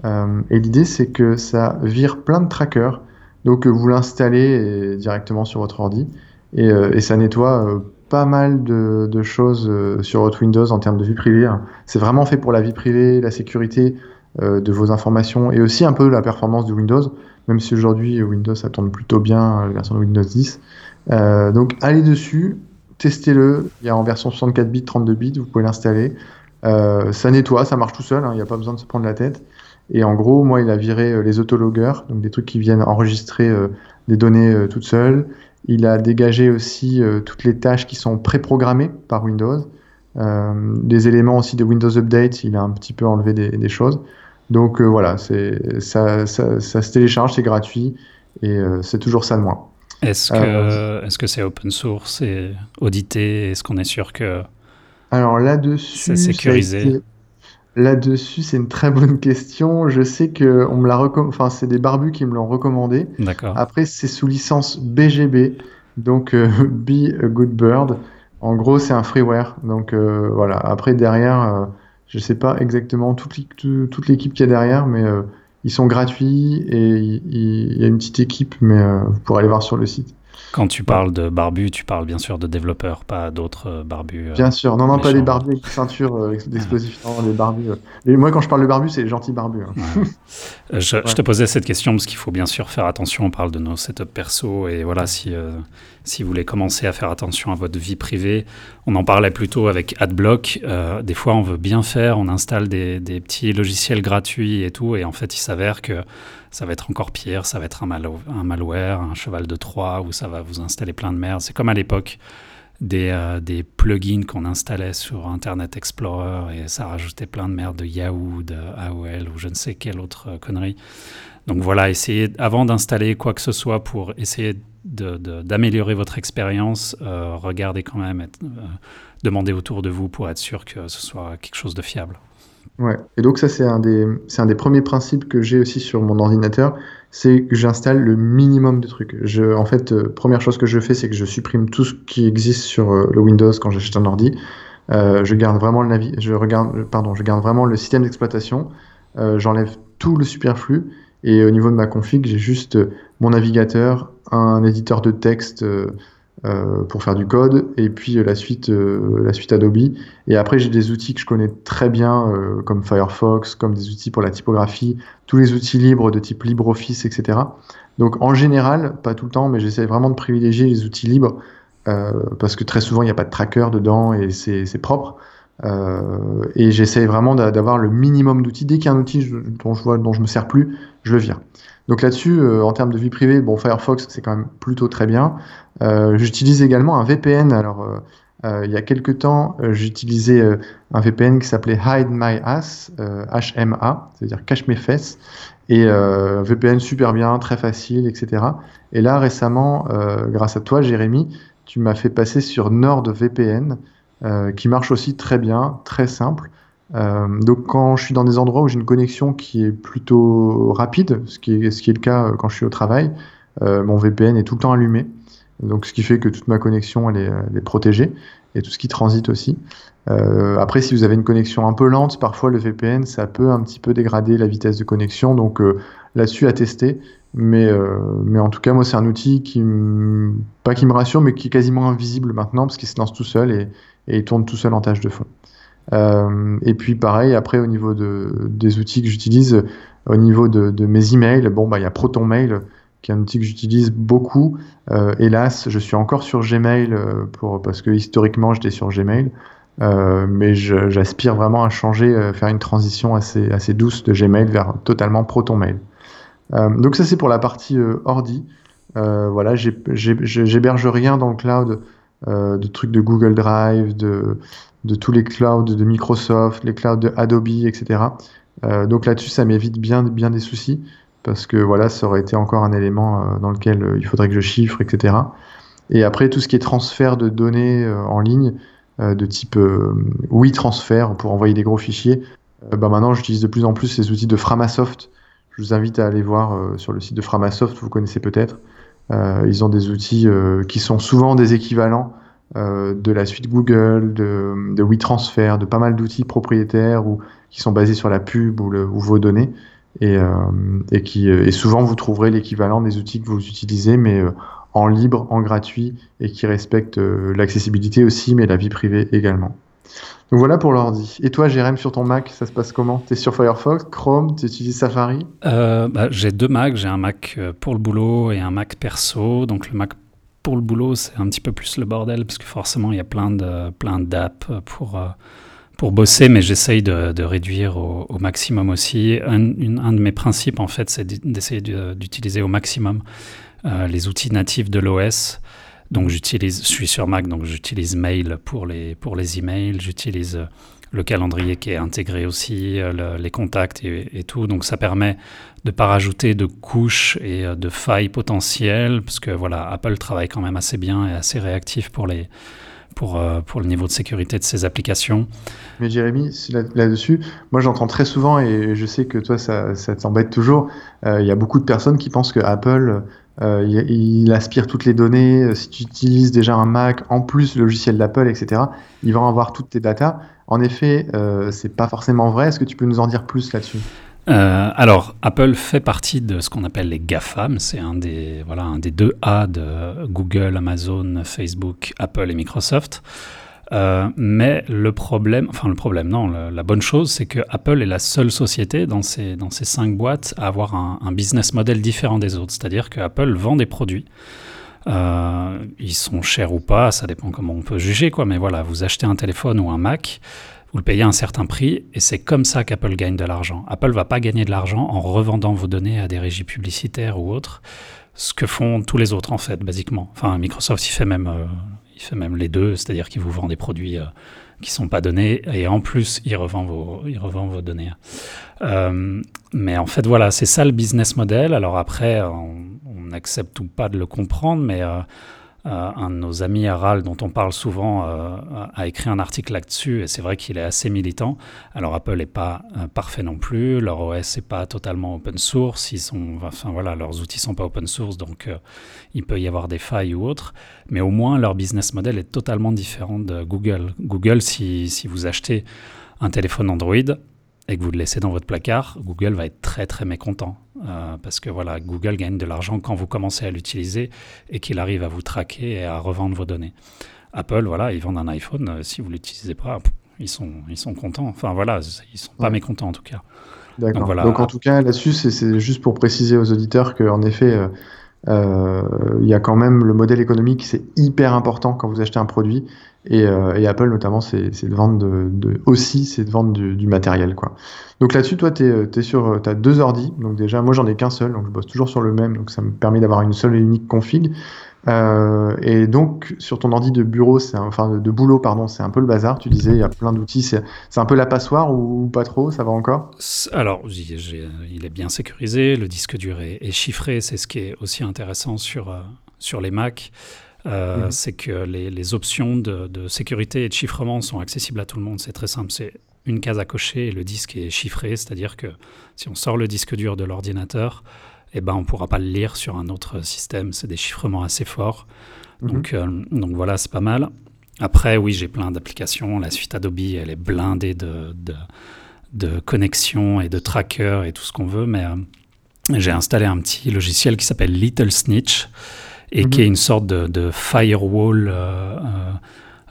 Euh, et l'idée, c'est que ça vire plein de trackers. Donc euh, vous l'installez et- directement sur votre ordi et, euh, ça nettoie euh, pas mal de, choses euh, sur votre Windows en termes de vie privée. hein. C'est vraiment fait pour la vie privée, la sécurité euh, de vos informations et aussi un peu la performance de Windows même si aujourd'hui Windows ça tourne plutôt bien, euh, la version de Windows 10. Euh, donc allez dessus, testez-le, il y a en version 64 bits, 32 bits, vous pouvez l'installer. Euh, ça nettoie, ça marche tout seul, hein, il n'y a pas besoin de se prendre la tête. Et en gros, moi, il a viré euh, les autologueurs, donc des trucs qui viennent enregistrer euh, des données toutes seules. Il a dégagé aussi toutes les tâches qui sont préprogrammées par Windows. Des éléments aussi de Windows Update, il a un petit peu enlevé des, choses. Donc voilà, ça, se télécharge, c'est gratuit et c'est toujours ça de moins. Est-ce que est-ce que c'est open source et audité? Est-ce qu'on est sûr que Alors là-dessus, C'est sécurisé? été- Là-dessus, c'est une très bonne question. Je sais que on me l'a recomm- enfin c'est des barbus qui me l'ont recommandé. d'accord Après, c'est sous licence BGB, donc euh, Be a Good Bird. En gros, c'est un freeware. Donc euh, voilà. Après, derrière, euh, Je sais pas exactement toute l'équipe qu'il y a derrière, mais ils sont gratuits et il y a une petite équipe, mais vous pourrez aller voir sur le site. Quand tu parles de barbus, tu parles bien sûr de développeurs, pas d'autres euh, barbus. Euh, bien sûr, non, non, pas des barbus avec ceinture euh, d'explosifs, non, des barbus. Et moi, quand je parle de barbus, c'est les gentils barbus. Hein. je, te posais cette question parce qu'il faut bien sûr faire attention. On parle de nos setups perso et voilà, si, si vous voulez commencer à faire attention à votre vie privée, on en parlait plutôt avec AdBlock. des fois, on veut bien faire, on installe des, petits logiciels gratuits et tout, et en fait, il s'avère que ça va être encore pire, ça va être un, malware, un cheval de Troie, où ça va vous installer plein de merde. C'est comme à l'époque des, euh, des plugins qu'on installait sur Internet Explorer et ça rajoutait plein de merde de Yahoo, de AOL ou je ne sais quelle autre euh, connerie. Donc voilà, essayez, avant d'installer quoi que ce soit pour essayer d'améliorer votre expérience, euh, regardez quand même, demandez autour de vous pour être sûr que ce soit quelque chose de fiable. Ouais. Et donc ça, c'est un, des, un des premiers principes que j'ai aussi sur mon ordinateur, c'est que j'installe le minimum de trucs. Je, en fait, euh, première chose que je fais, c'est que je supprime tout ce qui existe sur euh, le Windows quand j'achète un ordi. Euh, je garde vraiment le navi je regarde, pardon, je garde vraiment le système d'exploitation. j'enlève tout le superflu. Et au niveau de ma config, j'ai juste mon navigateur, un éditeur de texte euh, pour faire du code, et puis euh, la suite, euh, Adobe. Et après, j'ai des outils que je connais très bien, comme Firefox, comme des outils pour la typographie, tous les outils libres de type LibreOffice, etc. Donc en général, pas tout le temps, mais j'essaie vraiment de privilégier les outils libres, parce que très souvent, il n'y a pas de tracker dedans et c'est propre. et j'essaie vraiment d'avoir le minimum d'outils. Dès qu'il y a un outil dont je je me sers plus, je le vire. Donc là-dessus, euh, en termes de vie privée, bon, Firefox, c'est quand même plutôt très bien. Euh, j'utilise également un VPN. Alors, euh, il y a quelques temps, j'utilisais un VPN qui s'appelait Hide My Ass, HMA, c'est-à-dire cache mes fesses. Et VPN super bien, très facile, etc. Et là, récemment, grâce à toi, Jérémy, tu m'as fait passer sur NordVPN, qui marche aussi très bien, très simple. Euh, donc quand je suis dans des endroits où j'ai une connexion qui est plutôt rapide, ce qui est, ce qui est le cas euh, quand je suis au travail, euh, mon VPN est tout le temps allumé. Donc ce qui fait que toute ma connexion elle est, elle est protégée et tout ce qui transite aussi. Euh, après si vous avez une connexion un peu lente, parfois le VPN ça peut un petit peu dégrader la vitesse de connexion. Donc euh, là-dessus à tester. Mais, mais en tout cas moi c'est un outil qui pas qui me rassure mais qui est quasiment invisible maintenant parce qu'il se lance tout seul et, et il tourne tout seul en tâche de fond. Euh, et puis pareil, après au niveau de, des outils que j'utilise, au niveau de, mes emails, bon bah il y a ProtonMail qui est un outil que j'utilise beaucoup. Euh, hélas, je suis encore sur Gmail euh, pour parce que historiquement j'étais sur Gmail, mais j'aspire vraiment à changer, faire une transition assez assez douce de Gmail vers totalement ProtonMail. donc ça c'est pour la partie ordi. voilà, j'héberge rien dans le cloud de trucs de Google Drive, de de tous les clouds de Microsoft, les clouds de Adobe, etc. Euh, donc là-dessus, ça m'évite bien, des soucis parce que voilà, ça aurait été encore un élément euh, dans lequel euh, il faudrait que je chiffre, etc. Et après, tout ce qui est transfert de données en ligne, de type oui transfert pour envoyer des gros fichiers, bah maintenant j'utilise de plus en plus ces outils de Framasoft. Je vous invite à aller voir sur le site de Framasoft, vous connaissez peut-être. ils ont des outils qui sont souvent des équivalents euh, de la suite Google, de, WeTransfer, de pas mal d'outils propriétaires ou qui sont basés sur la pub ou, le, vos données. Et, euh, qui, euh, et souvent, vous trouverez l'équivalent des outils que vous utilisez, mais en libre, en gratuit, et qui respectent l'accessibilité aussi, mais la vie privée également. Donc voilà pour l'ordi. Et toi, Jérém, sur ton Mac, ça se passe comment? Tu es sur Firefox, Chrome, tu utilises Safari bah, J'ai deux Macs. J'ai un Mac pour le boulot et un Mac perso. Donc le Mac pour le boulot, c'est un petit peu plus le bordel, parce que forcément, il y a plein de plein d'apps pour, euh, pour bosser, mais j'essaye de, de, réduire au, maximum aussi. Un, de mes principes, en fait, c'est d'essayer d'utiliser au maximum euh, les outils natifs de l'OS. Donc, j'utilise, je suis sur Mac, donc j'utilise Mail pour les, pour les emails, j'utilise euh, le calendrier qui est intégré aussi, les contacts et, tout. Donc, ça permet de pas rajouter de couches et euh, de failles potentielles, parce que voilà, Apple travaille quand même assez bien et assez réactif pour les, pour, pour le niveau de sécurité de ses applications. Mais Jérémy, là-dessus, moi j'entends très souvent, et je sais que toi ça, ça t'embête toujours, il y a beaucoup de personnes qui pensent que Apple euh, il, aspire toutes les données. Euh, si tu utilises déjà un Mac, en plus le logiciel d'Apple, etc., il va avoir toutes tes datas. En effet, euh, c'est pas forcément vrai. Est-ce que tu peux nous en dire plus là-dessus? Alors, Apple fait partie de ce qu'on appelle les GAFAM. C'est un des, voilà, un des deux A de Google, Amazon, Facebook, Apple et Microsoft. Euh, mais le problème, enfin le problème, non, la bonne chose, c'est que Apple est la seule société dans ces, dans ces cinq boîtes à avoir un, business model différent des autres. C'est-à-dire que Apple vend des produits. Euh, ils sont chers ou pas, ça dépend comment on peut juger, quoi. Mais voilà, vous achetez un téléphone ou un Mac, vous le payez un certain prix, et c'est comme ça qu'Apple gagne de l'argent. Apple va pas gagner de l'argent en revendant vos données à des régies publicitaires ou autres, ce que font tous les autres en fait, basiquement. Enfin, Microsoft, il fait même euh, il fait même les deux, c'est-à-dire qu'il vous vend des produits euh, qui sont pas donnés et en plus, il revend vos, il revend vos données. Euh, mais en fait, voilà, c'est ça le business model. Alors après, on, on, accepte ou pas de le comprendre, mais euh, un de nos amis Aral, dont on parle souvent, euh, a écrit un article là-dessus, et c'est vrai qu'il est assez militant. Alors Apple n'est pas euh, parfait non plus, leur OS n'est pas totalement open source, ils sont, enfin voilà, leurs outils sont pas open source, donc il peut y avoir des failles ou autres, mais au moins leur business model est totalement différent de Google. Google, si, si vous achetez un téléphone Android, et que vous le laissez dans votre placard, Google va être très très mécontent. Euh, parce que voilà, Google gagne de l'argent quand vous commencez à l'utiliser et qu'il arrive à vous traquer et à revendre vos données. Apple, voilà, ils vendent un iPhone, euh, si vous ne l'utilisez pas, ils sont, ils sont contents. Enfin voilà, ils sont pas mécontents en tout cas. D'accord. Donc, Donc, en tout cas, là-dessus, c'est juste pour préciser aux auditeurs qu'en effet, euh, il y a quand même le modèle économique, c'est hyper important quand vous achetez un produit. Et, euh, et Apple notamment, c'est de vendre de, aussi, c'est de vendre du, matériel. Quoi. Donc là-dessus, toi, tu es, es, sur, as deux ordi. Donc déjà, moi, j'en ai qu'un seul, donc je bosse toujours sur le même. Donc ça me permet d'avoir une seule et unique config. Euh, et donc, sur ton ordi de bureau, c'est enfin de boulot, pardon, c'est un peu le bazar. Tu disais, il y a plein d'outils. C'est un peu la passoire ou, pas trop Ça va encore? Alors, il est bien sécurisé. Le disque dur est, chiffré. C'est ce qui est aussi intéressant sur, euh, sur les Mac. Euh, mhm. C'est que les, les options de, de, sécurité et de chiffrement sont accessibles à tout le monde. C'est très simple. C'est une case à cocher et le disque est chiffré. C'est-à-dire que si on sort le disque dur de l'ordinateur, eh ben, on ne pourra pas le lire sur un autre système. C'est des chiffrements assez forts. Mhm. Donc, euh, donc voilà, c'est pas mal. Après, oui, j'ai plein d'applications. La suite Adobe, elle est blindée de, de, de connexions et de trackers et tout ce qu'on veut. Mais euh, j'ai installé un petit logiciel qui s'appelle Little Snitch et qui mhm. est une sorte de, de firewall euh,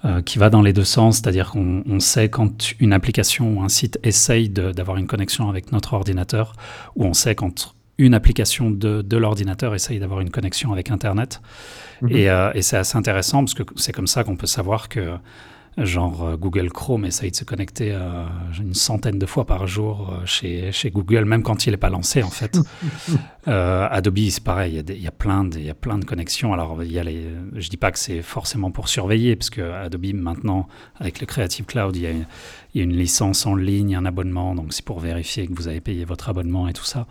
euh, qui va dans les deux sens, c'est-à-dire qu'on sait quand une application ou un site essaye d'avoir une connexion avec notre ordinateur, ou on sait quand une application de, de l'ordinateur essaye d'avoir une connexion avec Internet. Mhm. Et, euh, et c'est assez intéressant parce que c'est comme ça qu'on peut savoir que Genre euh, Google Chrome essaye de se connecter euh, une centaine de fois par jour euh, chez, chez Google, même quand il n'est pas lancé en fait. Adobe, c'est pareil, il y, a plein de, y a plein de connexions. Alors y a les, je dis pas que c'est forcément pour surveiller, parce que Adobe maintenant, avec le Creative Cloud, il y, a une, y a une licence en ligne, un abonnement, donc c'est pour vérifier que vous avez payé votre abonnement et tout ça.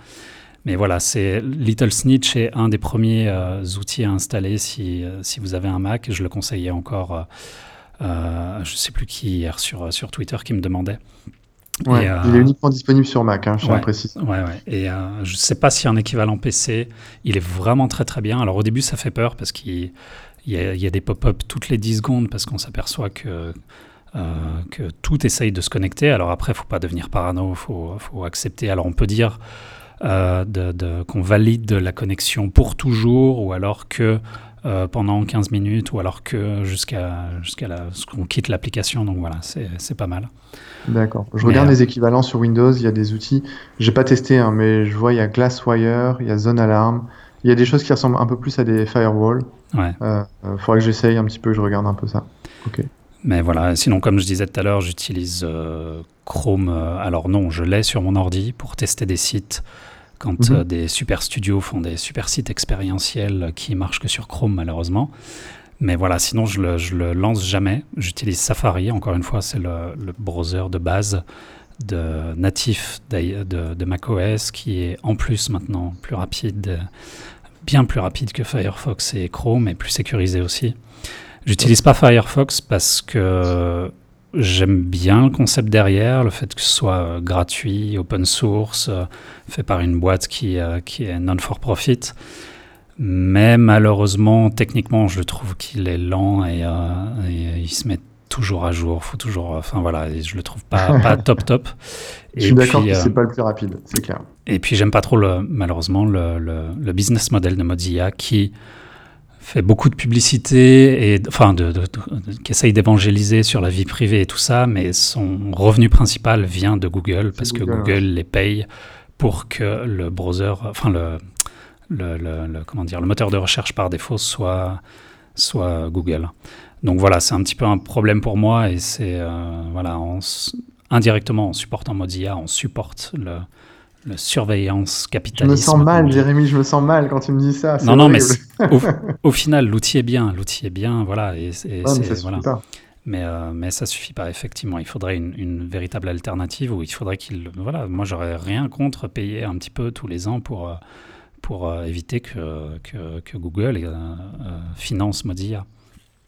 Mais voilà, c'est Little Snitch est un des premiers outils à installer si, si vous avez un Mac. Je le conseillais encore euh, je ne sais plus qui hier sur, sur Twitter qui me demandait. Ouais, euh, il est uniquement disponible sur Mac, hein, je ouais, précise. Ouais. Et euh, je ne sais pas s'il y a un équivalent PC. Il est vraiment très très bien. Alors au début, ça fait peur parce qu'il y, y, a des pop-up toutes les 10 secondes parce qu'on s'aperçoit que, euh, que tout essaye de se connecter. Alors après, il ne faut pas devenir parano, il faut, faut, accepter. Alors on peut dire euh, de, de, qu'on valide la connexion pour toujours ou alors que euh, pendant 15 minutes ou alors que jusqu'à jusqu'à ce qu'on quitte l'application. Donc voilà, c'est pas mal. D'accord. Je regarde euh, les équivalents sur Windows, il y a des outils. J'ai pas testé, hein, mais je vois il y a Glasswire, il y a Zone Alarm. Il y a des choses qui ressemblent un peu plus à des firewalls. Ouais. Euh, euh faudrait que j'essaye un petit peu, je regarde un peu ça. Ok. Mais voilà, sinon comme je disais tout à l'heure, j'utilise euh, Chrome. alors non, je l'ai sur mon ordi pour tester des sites quand mhm. euh, des super studios font des super sites expérientiels qui marchent que sur Chrome malheureusement. Mais voilà, sinon je le, je le lance jamais. J'utilise Safari, encore une fois, c'est le, le, browser de base de natif de, de, de, macOS qui est en plus maintenant plus rapide, bien plus rapide que Firefox et Chrome et plus sécurisé aussi. J'utilise pas Firefox parce que j'aime bien le concept derrière, le fait que ce soit euh, gratuit, open source, euh, fait par une boîte qui, euh, qui est non for profit. Mais malheureusement, techniquement, je trouve qu'il est lent et, et, il se met toujours à jour. Faut toujours, enfin voilà, je le trouve pas, pas top top. je suis d'accord que c'est pas le plus rapide, c'est clair. Et puis j'aime pas trop le, malheureusement le, le, le, business model de Mozilla qui fait beaucoup de publicité et enfin de, qui essaye d'évangéliser sur la vie privée et tout ça, mais son revenu principal vient de Google parce que Google les paye pour que le browser, enfin le, le, comment dire, le moteur de recherche par défaut soit soit Google. Donc voilà, c'est un petit peu un problème pour moi et c'est euh, voilà, indirectement en supportant Mozilla, on supporte le, la surveillance capitaliste. Je me sens mal, Jérémy, je me sens mal quand tu me dis ça. Non, non, mais au, final, l'outil est bien, l'outil est bien, voilà. Et, mais ça voilà. pas. Mais, euh, mais ça suffit pas, effectivement. Il faudrait une, véritable alternative où il faudrait qu'il. Voilà, moi, j'aurais rien contre payer un petit peu tous les ans pour, euh, pour euh, éviter que, que, que Google finance Mozilla.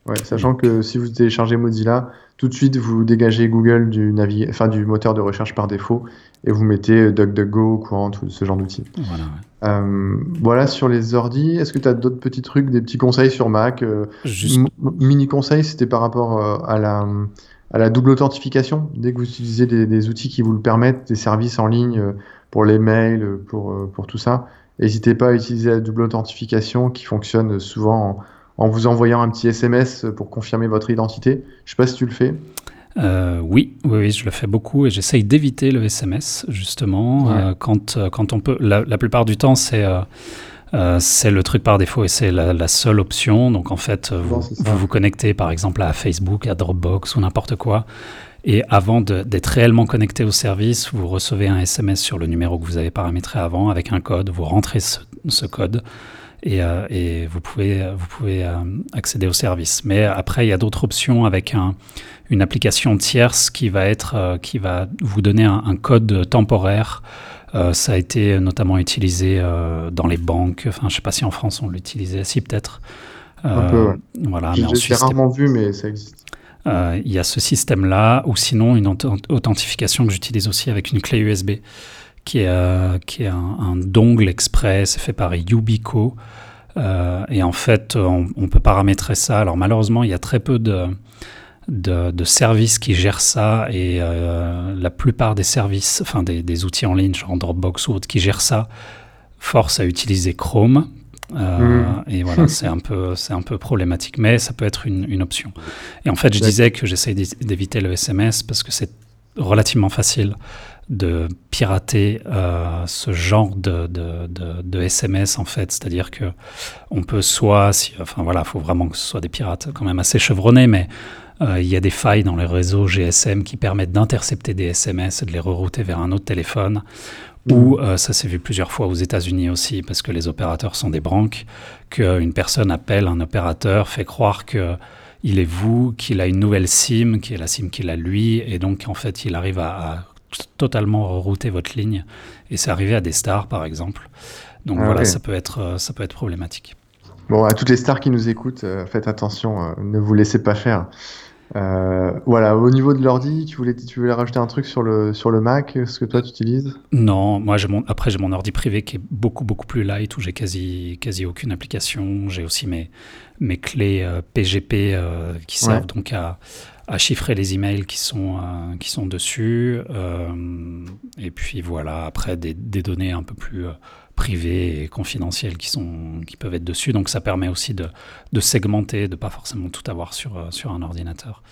Ouais, sachant que si vous téléchargez Mozilla, tout de suite vous dégagez Google du, enfin, du moteur de recherche par défaut et vous mettez DuckDuckGo, Courant, tout ce genre d'outils. Voilà, euh, voilà sur les ordi. Est-ce que tu as d'autres petits trucs, des petits conseils sur Mac euh, Juste... Mini conseil, c'était par rapport euh, à la, à la double authentification? Dès que vous utilisez des, des, outils qui vous le permettent, des services en ligne pour les mails, pour, pour tout ça, n'hésitez pas à utiliser la double authentification qui fonctionne souvent en, en vous envoyant un petit SMS pour confirmer votre identité. Je sais pas si tu le fais. Euh, oui, oui, je le fais beaucoup et j'essaye d'éviter le SMS justement euh, quand, euh, quand on peut. La, plupart du temps, c'est c'est le truc par défaut et c'est la, seule option. Donc en fait, vous, vous, connectez par exemple à Facebook, à Dropbox ou n'importe quoi. Et avant d'être réellement connecté au service, vous recevez un SMS sur le numéro que vous avez paramétré avant avec un code. Vous rentrez ce, code et, et, vous pouvez, vous pouvez accéder au service. Mais après, il y a d'autres options avec un, une application tierce qui va, être, euh, qui va vous donner un, code temporaire. Euh, ça a été notamment utilisé euh, dans les banques. Enfin, je ne sais pas si en France on l'utilisait, si peut-être. un peu, ouais. Voilà, J'ai rarement vu, mais ça existe. Il y a ce système-là, ou sinon une authentification que j'utilise aussi avec une clé USB, qui est, qui est un, dongle express fait par Yubico. et en fait, on, on, peut paramétrer ça. Alors malheureusement, il y a très peu de, de, services qui gèrent ça et euh, la plupart des services, enfin des, outils en ligne, genre Dropbox ou autres, qui gèrent ça, force à utiliser Chrome. Euh, mm. Et voilà, c'est un, peu, un peu problématique, mais ça peut être une, option. Et en fait, je disais que j'essaie d'éviter le SMS parce que c'est relativement facile de pirater euh, ce genre de, de, SMS en fait, c'est-à-dire que on peut soit, si, enfin voilà, il faut vraiment que ce soit des pirates quand même assez chevronnés, mais il y a des failles dans les réseaux GSM qui permettent d'intercepter des SMS et de les rerouter vers un autre téléphone. Ou euh, ça s'est vu plusieurs fois aux États-Unis aussi, parce que les opérateurs sont des branques, qu'une personne appelle un opérateur, fait croire que il est vous, qu'il a une nouvelle SIM, qui est la SIM qu'il a lui, et donc en fait il arrive à, totalement rerouter votre ligne. Et c'est arrivé à des stars par exemple. Donc ah voilà, ça peut être euh, ça peut être problématique. Bon, à toutes les stars qui nous écoutent, faites attention, ne vous laissez pas faire. Euh, voilà, au niveau de l'ordi, tu voulais, tu voulais rajouter un truc sur le, sur le Mac, ce que toi tu utilises? Non, moi j'ai mon, après j'ai mon ordi privé qui est beaucoup beaucoup plus light où j'ai quasi, quasi aucune application. J'ai aussi mes, mes clés PGP euh, euh, qui servent donc à, à, chiffrer les emails qui sont, qui sont dessus. et puis voilà, après des, des données un peu plus privés et confidentiels qui, sont, qui peuvent être dessus. Donc ça permet aussi de, de segmenter, de pas forcément tout avoir sur, euh, sur un ordinateur.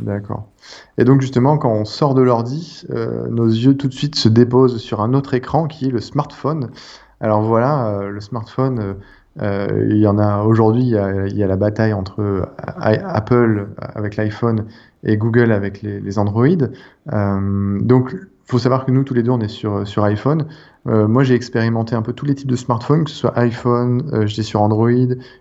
D'accord. Et donc justement, quand on sort de l'ordi, euh, nos yeux tout de suite se déposent sur un autre écran qui est le smartphone. Alors voilà, euh, le smartphone, il y en a aujourd'hui, il, il, y a la bataille entre Apple avec l'iPhone et Google avec les, les Android. donc faut savoir que nous, tous les deux, on est sur, sur iPhone. Euh, moi, j'ai expérimenté un peu tous les types de smartphones, que ce soit iPhone, euh, j'étais sur Android,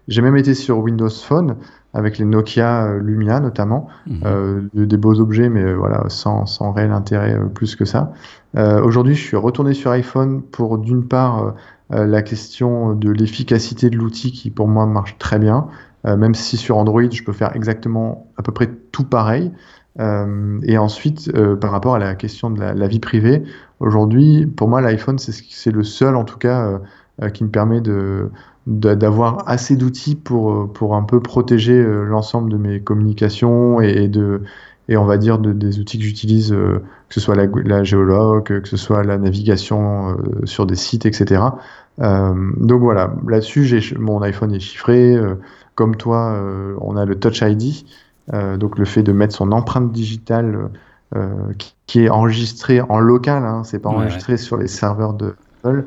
j'ai même été sur Windows Phone, avec les Nokia euh, Lumia notamment, mhm. des beaux objets, mais voilà, sans, sans réel intérêt plus que ça. Aujourd'hui, je suis retourné sur iPhone pour d'une part la question de l'efficacité de l'outil qui pour moi marche très bien. même si sur Android, je peux faire exactement à peu près tout pareil. Et ensuite, par rapport à la question de la, vie privée, aujourd'hui, pour moi, l'iPhone, c'est le seul, en tout cas, qui me permet d'avoir assez d'outils pour, un peu protéger l'ensemble de mes communications et, de, et on va dire de, des outils que j'utilise, euh, que ce soit la, la géologue, que ce soit la navigation euh, sur des sites, etc. Euh, donc voilà, là-dessus, mon iPhone est chiffré. comme toi, on a le Touch ID, donc le fait de mettre son empreinte digitale qui, est enregistrée en local, hein, c'est pas enregistré sur les serveurs de Apple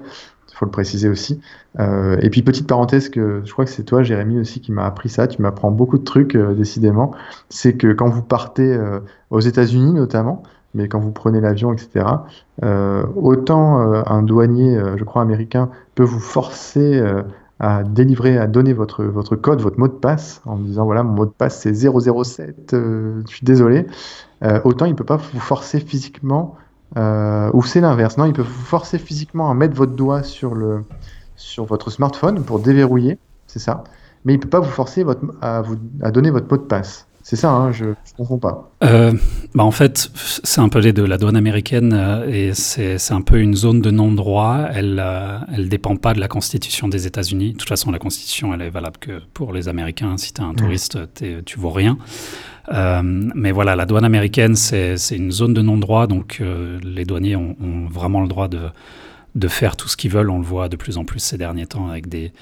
il faut le préciser aussi. Euh, et puis petite parenthèse que je crois que c'est toi, Jérémy aussi, qui m'a appris ça. Tu m'apprends beaucoup de trucs euh, décidément. C'est que quand vous partez euh, aux États-Unis notamment, mais quand vous prenez l'avion, etc. autant un douanier, je crois américain, peut vous forcer à délivrer, à donner votre, votre code, votre mot de passe, en disant voilà, mon mot de passe c'est 007, je suis désolé. autant il ne peut pas vous forcer physiquement euh, ou c'est l'inverse. Non, il peut vous forcer physiquement à mettre votre doigt sur, le, sur votre smartphone pour déverrouiller, c'est ça. Mais il ne peut pas vous forcer à, vous, à donner votre mot de passe. C'est ça, hein, je ne confonds pas. Euh, bah en fait, c'est un peu les deux. La douane américaine, euh, et c'est un peu une zone de non-droit. Elle ne euh, dépend pas de la Constitution des États-Unis. De toute façon, la Constitution, elle est valable que pour les Américains. Si tu es un touriste, tu vaux rien. Mais voilà, la douane américaine, c'est une zone de non-droit. Donc, les douaniers ont, ont, vraiment le droit de, de faire tout ce qu'ils veulent. On le voit de plus en plus ces derniers temps avec des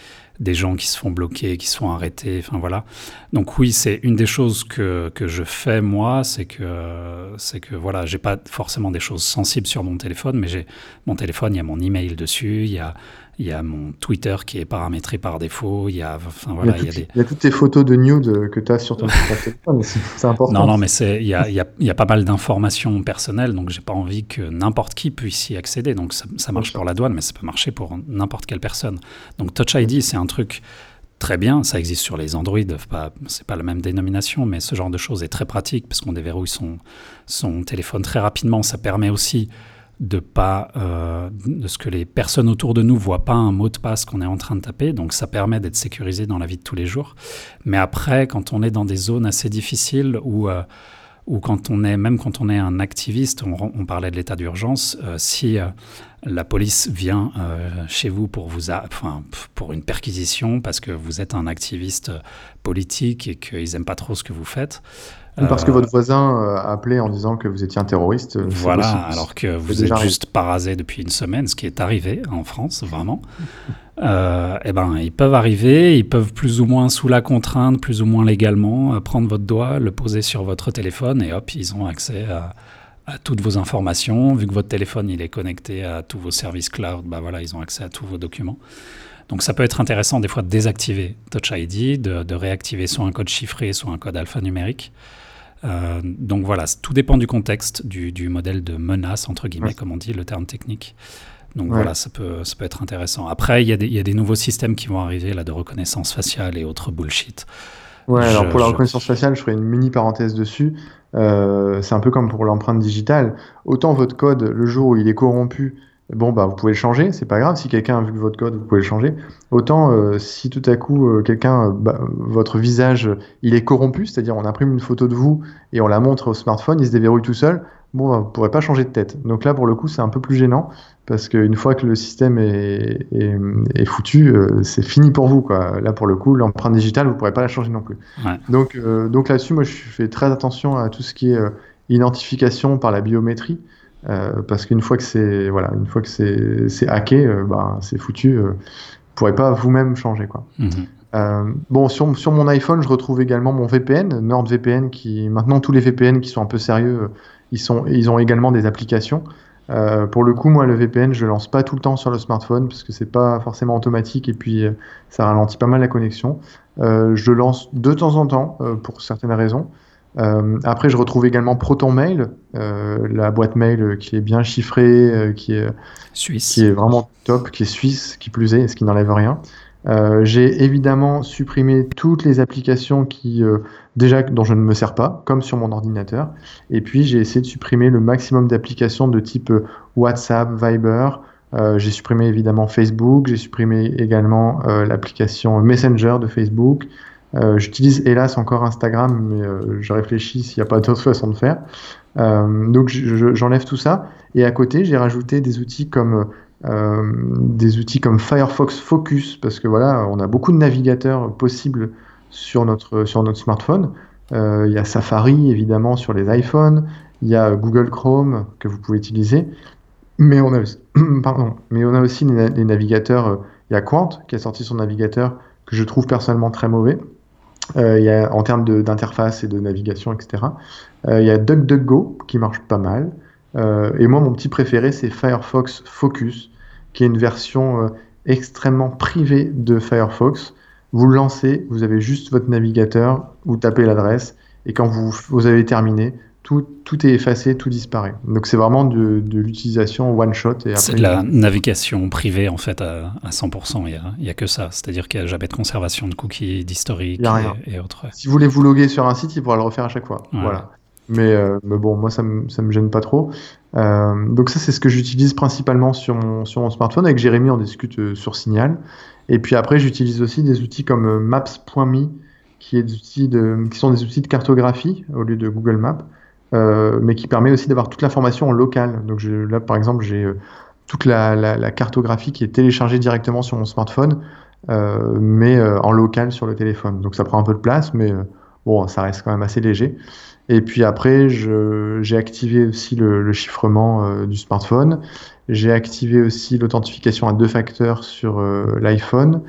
des gens qui se font bloquer, qui se font arrêter, enfin voilà. Donc oui, c'est une des choses que, que je fais moi, c'est que c'est que voilà, j'ai pas forcément des choses sensibles sur mon téléphone, mais j'ai mon téléphone, il y a mon email dessus, il y a il y a mon Twitter qui est paramétré par défaut. Il y a, enfin, voilà, il, y a, il y a toutes tes photos de nude que tu as sur ton téléphone. C'est important. Non, non, mais il y a, il y, a, il y a pas mal d'informations personnelles, donc j'ai pas envie que n'importe qui puisse y accéder. Donc ça, ça marche pour la douane, mais ça peut marcher pour n'importe quelle personne. Donc Touch ID, c'est un truc très bien, ça existe sur les Android, c'est pas la même dénomination, mais ce genre de choses est très pratique parce qu'on déverrouille son, son téléphone très rapidement. Ça permet aussi de pas euh, de ce que les personnes autour de nous voient pas un mot de passe qu'on est en train de taper. Donc ça permet d'être sécurisé dans la vie de tous les jours. Mais après quand on est dans des zones assez difficiles où euh, ou quand on est même quand on est un activiste on, parlait de l'état d'urgence euh, si la police vient chez vous pour vous enfin, pour une perquisition parce que vous êtes un activiste politique et qu'ils aiment pas trop ce que vous faites parce que votre voisin euh, a appelé en disant que vous étiez un terroriste. Euh, voilà, alors que vous êtes juste parasé depuis une semaine, ce qui est arrivé en France, vraiment. euh, eh ben, ils peuvent arriver, ils peuvent plus ou moins sous la contrainte, plus ou moins légalement, euh, prendre votre doigt, le poser sur votre téléphone et hop, ils ont accès à, à, toutes vos informations. Vu que votre téléphone il est connecté à tous vos services cloud, bah voilà, ils ont accès à tous vos documents. Donc ça peut être intéressant des fois de désactiver Touch ID, de, de réactiver soit un code chiffré, soit un code alphanumérique. Euh, donc voilà, tout dépend du contexte, du, modèle de menace, entre guillemets, comme on dit, le terme technique. Donc voilà, ça peut, ça peut être intéressant. Après, il y, y, a des nouveaux systèmes qui vont arriver, là, de reconnaissance faciale et autres bullshit. Ouais, alors pour la reconnaissance faciale, je ferai une mini parenthèse dessus. Euh, c'est un peu comme pour l'empreinte digitale. Autant votre code, le jour où il est corrompu, bon, bah, vous pouvez le changer, c'est pas grave. Si quelqu'un a vu votre code, vous pouvez le changer. Autant euh, si tout à coup, euh, quelqu'un, euh, bah, votre visage, il est corrompu, c'est-à-dire on imprime une photo de vous et on la montre au smartphone, il se déverrouille tout seul, bon, bah, vous pourrez pas changer de tête. Donc là, pour le coup, c'est un peu plus gênant parce qu'une fois que le système est, est, foutu, c'est fini pour vous. Quoi. Là, pour le coup, l'empreinte digitale, vous pourrez pas la changer non plus. Donc, donc là-dessus, moi, je fais très attention à tout ce qui est identification par la biométrie. Euh, parce qu'une fois que c'est voilà, une fois que c'est c'est hacké, euh, bah, c'est foutu. Euh, vous pourrez pas vous-même changer quoi. Mhm. bon, sur, sur mon iPhone, je retrouve également mon VPN, NordVPN, qui maintenant tous les VPN qui sont un peu sérieux, ils sont ils ont également des applications. pour le coup, moi, le VPN, je lance pas tout le temps sur le smartphone parce que c'est pas forcément automatique et puis ça ralentit pas mal la connexion. je lance de temps en temps pour certaines raisons. Euh, après, je retrouve également ProtonMail, euh, la boîte mail qui est bien chiffrée, euh, qui est suisse, qui est vraiment top, qui est suisse, qui plus est, ce qui n'enlève rien. Euh, j'ai évidemment supprimé toutes les applications qui déjà dont je ne me sers pas, comme sur mon ordinateur. Et puis j'ai essayé de supprimer le maximum d'applications de type WhatsApp, Viber. j'ai supprimé évidemment Facebook. J'ai supprimé également l'application Messenger de Facebook. Euh, J'utilise hélas encore Instagram, mais euh, je réfléchis s'il n'y a pas d'autre façon de faire. Euh, donc j'enlève tout ça. Et à côté, j'ai rajouté des outils comme des outils comme Firefox Focus, parce que voilà, on a beaucoup de navigateurs possibles sur notre, sur notre smartphone. Il y a Safari évidemment sur les iPhones, il y a Google Chrome que vous pouvez utiliser, mais on a aussi, mais on a aussi les, navigateurs. Il y a Quant qui a sorti son navigateur que je trouve personnellement très mauvais. Euh, y a, en termes d'interface et de navigation, etc. Euh, il y a DuckDuckGo qui marche pas mal. Euh, et moi, mon petit préféré, c'est Firefox Focus, qui est une version extrêmement privée de Firefox. Vous le lancez, vous avez juste votre navigateur, vous tapez l'adresse, et quand vous, vous avez terminé, tout, tout, est effacé, tout disparaît. Donc c'est vraiment de, de l'utilisation one shot. C'est de la navigation privée en fait à, à 100%. Il n'y a, a, que ça. C'est-à-dire qu'il n'y a jamais de conservation de cookies, d'historique et, et, autres. Si vous voulez vous loguer sur un site, il pourra le refaire à chaque fois. Ouais. Voilà. Mais, euh, mais, bon, moi ça ça me gêne pas trop. Euh, donc ça c'est ce que j'utilise principalement sur mon, sur mon smartphone. Avec Jérémy on discute euh, sur Signal. Et puis après j'utilise aussi des outils comme Maps.me qui, est des outils de, qui sont des outils de cartographie au lieu de Google Maps. Euh, mais qui permet aussi d'avoir toute l'information en local. Donc là, par exemple, j'ai euh, toute la, cartographie qui est téléchargée directement sur mon smartphone, euh, mais en local sur le téléphone. Donc ça prend un peu de place, mais bon, ça reste quand même assez léger. Et puis après, j'ai activé aussi le, chiffrement du smartphone. J'ai activé aussi l'authentification à deux facteurs sur l'iPhone.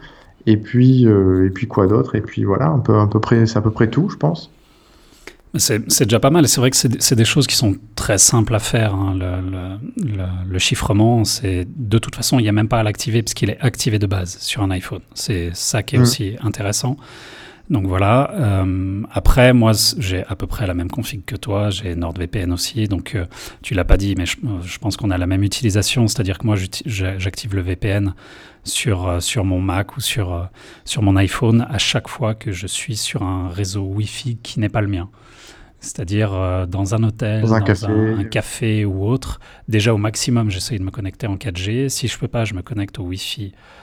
Et puis, et puis quoi d'autre? Et puis voilà, un peu, à peu près, c'est à peu près tout, je pense. C'est déjà pas mal. C'est vrai que c'est des choses qui sont très simples à faire. Hein. Le, le, le, le, chiffrement, c'est de toute façon, il n'y a même pas à l'activer parce qu'il est activé de base sur un iPhone. C'est ça qui est mmh. aussi intéressant. Donc voilà. Euh, après, moi, j'ai à peu près la même config que toi. J'ai NordVPN aussi. Donc euh, tu l'as pas dit, mais je, je pense qu'on a la même utilisation. C'est-à-dire que moi, j'active le VPN sur, euh, sur mon Mac ou sur, euh, sur mon iPhone à chaque fois que je suis sur un réseau Wi-Fi qui n'est pas le mien. C'est-à-dire euh, dans un hôtel, dans un, dans café. Un, un, café. ou autre. Déjà au maximum, j'essaye de me connecter en 4G. Si je peux pas, je me connecte au Wi-Fi euh,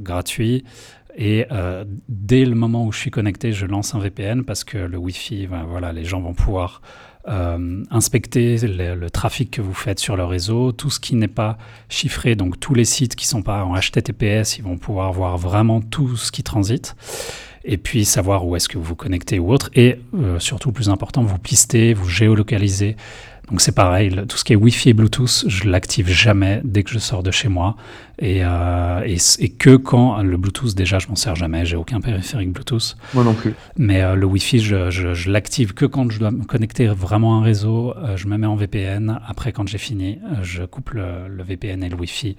gratuit. Et euh, dès le moment où je suis connecté, je lance un VPN parce que le Wi-Fi, ben, voilà, les gens vont pouvoir euh, inspecter le, trafic que vous faites sur le réseau, tout ce qui n'est pas chiffré, donc tous les sites qui sont pas en HTTPS, ils vont pouvoir voir vraiment tout ce qui transite et puis savoir où est-ce que vous vous connectez ou autre, et euh, surtout, plus important, vous pistez, vous géolocalisez. Donc c'est pareil, le, tout ce qui est Wi-Fi et Bluetooth, je l'active jamais dès que je sors de chez moi, et, euh, et, et que quand le Bluetooth, déjà, je m'en sers jamais, j'ai aucun périphérique Bluetooth. Moi non plus. Mais euh, le Wi-Fi, je, je, je l'active que quand je dois me connecter vraiment à un réseau, euh, je me mets en VPN, après quand j'ai fini, je coupe le, le, VPN et le Wi-Fi.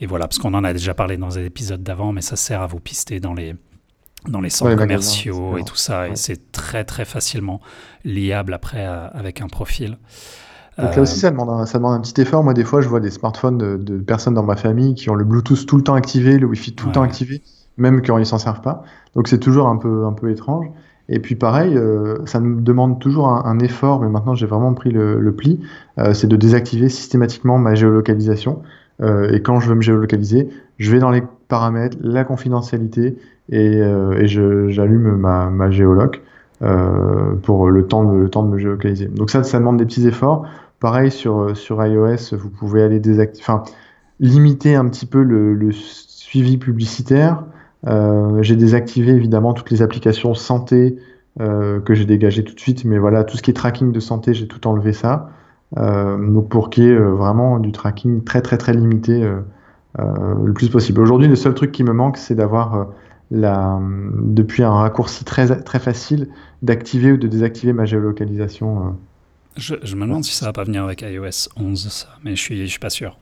Et voilà, parce qu'on en a déjà parlé dans les épisodes d'avant, mais ça sert à vous pister dans les dans les centres ouais, commerciaux et tout ça. Ouais. Et c'est très très facilement liable après euh, avec un profil. Donc là aussi, ça demande, un, ça demande un petit effort. Moi, des fois, je vois des smartphones de, de, personnes dans ma famille qui ont le Bluetooth tout le temps activé, le Wi-Fi tout ouais. le temps activé, même quand ils s'en servent pas. Donc c'est toujours un peu, un peu étrange. Et puis pareil, euh, ça me demande toujours un, un effort, mais maintenant j'ai vraiment pris le, le pli, euh, c'est de désactiver systématiquement ma géolocalisation. Euh, et quand je veux me géolocaliser, je vais dans les paramètres, la confidentialité, et, euh, j'allume ma, géoloc euh, pour le temps, de, me géolocaliser. Donc ça, ça demande des petits efforts. Pareil sur, iOS, vous pouvez aller désactiver, enfin, limiter un petit peu le, suivi publicitaire. Euh, j'ai désactivé évidemment toutes les applications santé que j'ai dégagées tout de suite, mais voilà, tout ce qui est tracking de santé, j'ai tout enlevé ça. Donc pour qu'il y ait vraiment du tracking très très très limité le plus possible. Aujourd'hui, le seul truc qui me manque, c'est d'avoir la, depuis un raccourci très, très facile d'activer ou de désactiver ma géolocalisation. Je, je, me demande si ça va pas venir avec iOS 11, ça, mais je suis, je suis pas sûr.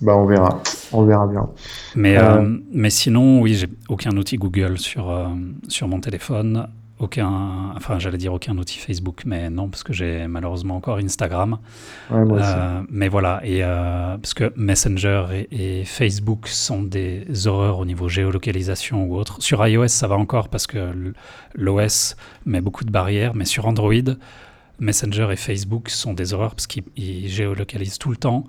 Bah, on verra, on verra bien. Mais, euh... Euh, mais sinon, oui, j'ai aucun outil Google sur, euh, sur mon téléphone aucun, enfin j'allais dire aucun outil Facebook, mais non, parce que j'ai malheureusement encore Instagram. Ouais, euh, mais voilà, et euh, parce que Messenger et, et, Facebook sont des horreurs au niveau géolocalisation ou autre. Sur iOS, ça va encore parce que l'OS met beaucoup de barrières, mais sur Android, Messenger et Facebook sont des horreurs parce qu'ils géolocalisent tout le temps.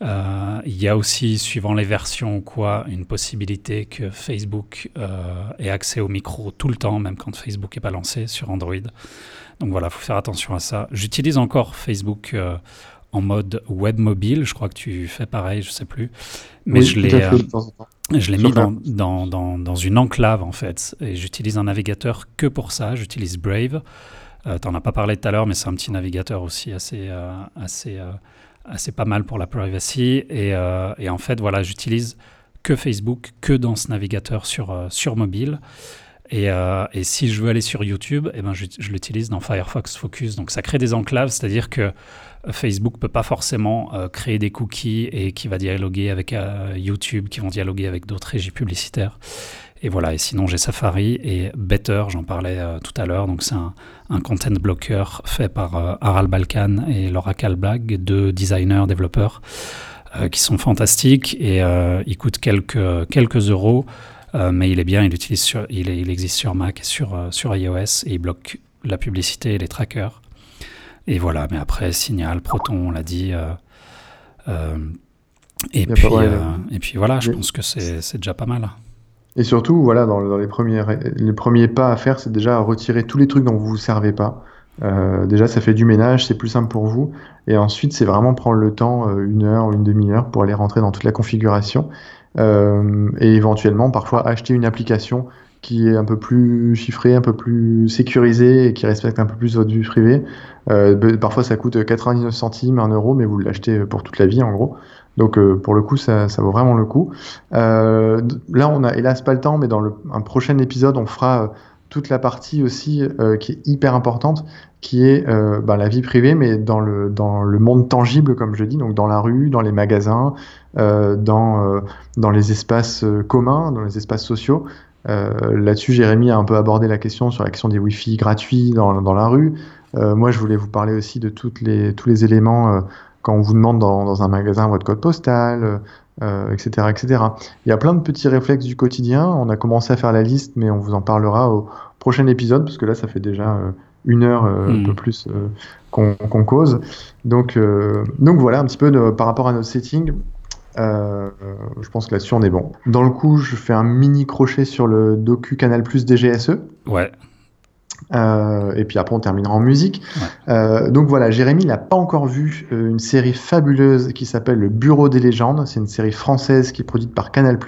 Euh, il y a aussi, suivant les versions ou quoi, une possibilité que Facebook euh, ait accès au micro tout le temps, même quand Facebook n'est pas lancé sur Android. Donc voilà, il faut faire attention à ça. J'utilise encore Facebook euh, en mode web mobile. Je crois que tu fais pareil, je sais plus. Mais Oui, je l'ai, euh, je l'ai mis dans, Cloud. dans, dans, dans une enclave en fait. Et j'utilise un navigateur que pour ça. J'utilise Brave. Euh, T'en as pas parlé tout à l'heure, mais c'est un petit navigateur aussi assez, euh, assez, assez pas mal pour la privacy. Et, euh, et en fait, voilà, j'utilise que Facebook, que dans ce navigateur sur, euh, sur mobile. Et, euh, et si je veux aller sur YouTube, eh ben, je, l'utilise dans Firefox Focus. Donc ça crée des enclaves, c'est-à-dire que Facebook peut pas forcément créer des cookies et qui va dialoguer avec YouTube, qui vont dialoguer avec d'autres régies publicitaires. Et voilà, et sinon j'ai Safari et Better, j'en parlais euh, tout à l'heure. Donc c'est un, un content blocker fait par euh, Harald Balkan et Laura Kalbag, deux designers, développeurs, euh, qui sont fantastiques et euh, il coûte quelques, quelques euros. Mais il est bien, il, utilise sur, il, est- il existe sur Mac et sur, sur iOS et il bloque la publicité et les trackers. Et voilà, mais après, Signal, Proton, on l'a dit. et, puis, et puis voilà, je pense que c'est déjà pas mal. Et surtout, voilà, dans, les, premiers, les premiers pas à faire, c'est déjà retirer tous les trucs dont vous vous servez pas. Euh, déjà, ça fait du ménage, c'est plus simple pour vous. Et ensuite, c'est vraiment prendre le temps, euh, une heure ou une demi-heure, pour aller rentrer dans toute la configuration. Euh, et éventuellement, parfois, acheter une application qui est un peu plus chiffrée, un peu plus sécurisée et qui respecte un peu plus votre vie privée. Parfois, ça coûte 99 centimes, 1 euro, mais vous l'achetez pour toute la vie, en gros. Donc, euh, pour le coup, ça, vaut vraiment le coup. Euh, là, on a hélas pas le temps, mais dans un prochain épisode, on fera euh, toute la partie aussi qui est hyper importante, qui est ben, la vie privée, mais dans le, monde tangible, comme je dis, donc dans la rue, dans les magasins, dans, les espaces communs, dans les espaces sociaux. Là-dessus, Jérémy a un peu abordé la question sur la question des Wi-Fi gratuits dans, la rue. Moi, je voulais vous parler aussi de tous les éléments quand on vous demande dans, dans un magasin votre code postal, euh, etc., etc. Il y a plein de petits réflexes du quotidien. On a commencé à faire la liste, mais on vous en parlera au prochain épisode, parce que là, ça fait déjà euh, une heure, euh, un peu plus, euh, qu'on cause. Donc, euh, donc voilà, un petit peu de- par rapport à notre setting. Euh, je pense que là-dessus, on est bon. Dans le coup, je fais un mini crochet sur le docu Canal Plus DGSE. Ouais, Euh, et puis après, on terminera en musique. Ouais. Euh, donc voilà, Jérémy n'a pas encore vu euh, une série fabuleuse qui s'appelle Le Bureau des légendes. C'est une série française qui est produite par Canal+.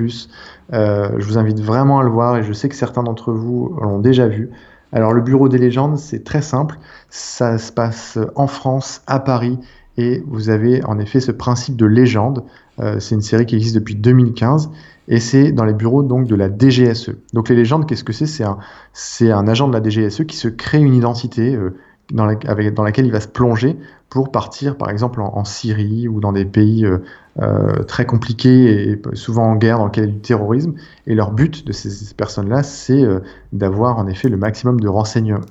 Euh, je vous invite vraiment à le voir et je sais que certains d'entre vous l'ont déjà vu. Alors le Bureau des légendes, c'est très simple. Ça se passe en France, à Paris, et vous avez en effet ce principe de légende. Euh, c'est une série qui existe depuis 2015 et c'est dans les bureaux donc de la DGSE. Donc les légendes, qu'est-ce que c'est? C'est un, agent de la DGSE qui se crée une identité euh, dans, laquelle il va se plonger pour partir par exemple en, Syrie ou dans des pays euh, très compliqués et souvent en guerre dans lequel il y a du terrorisme. Et leur but de ces, personnes-là, c'est d'avoir en effet le maximum de,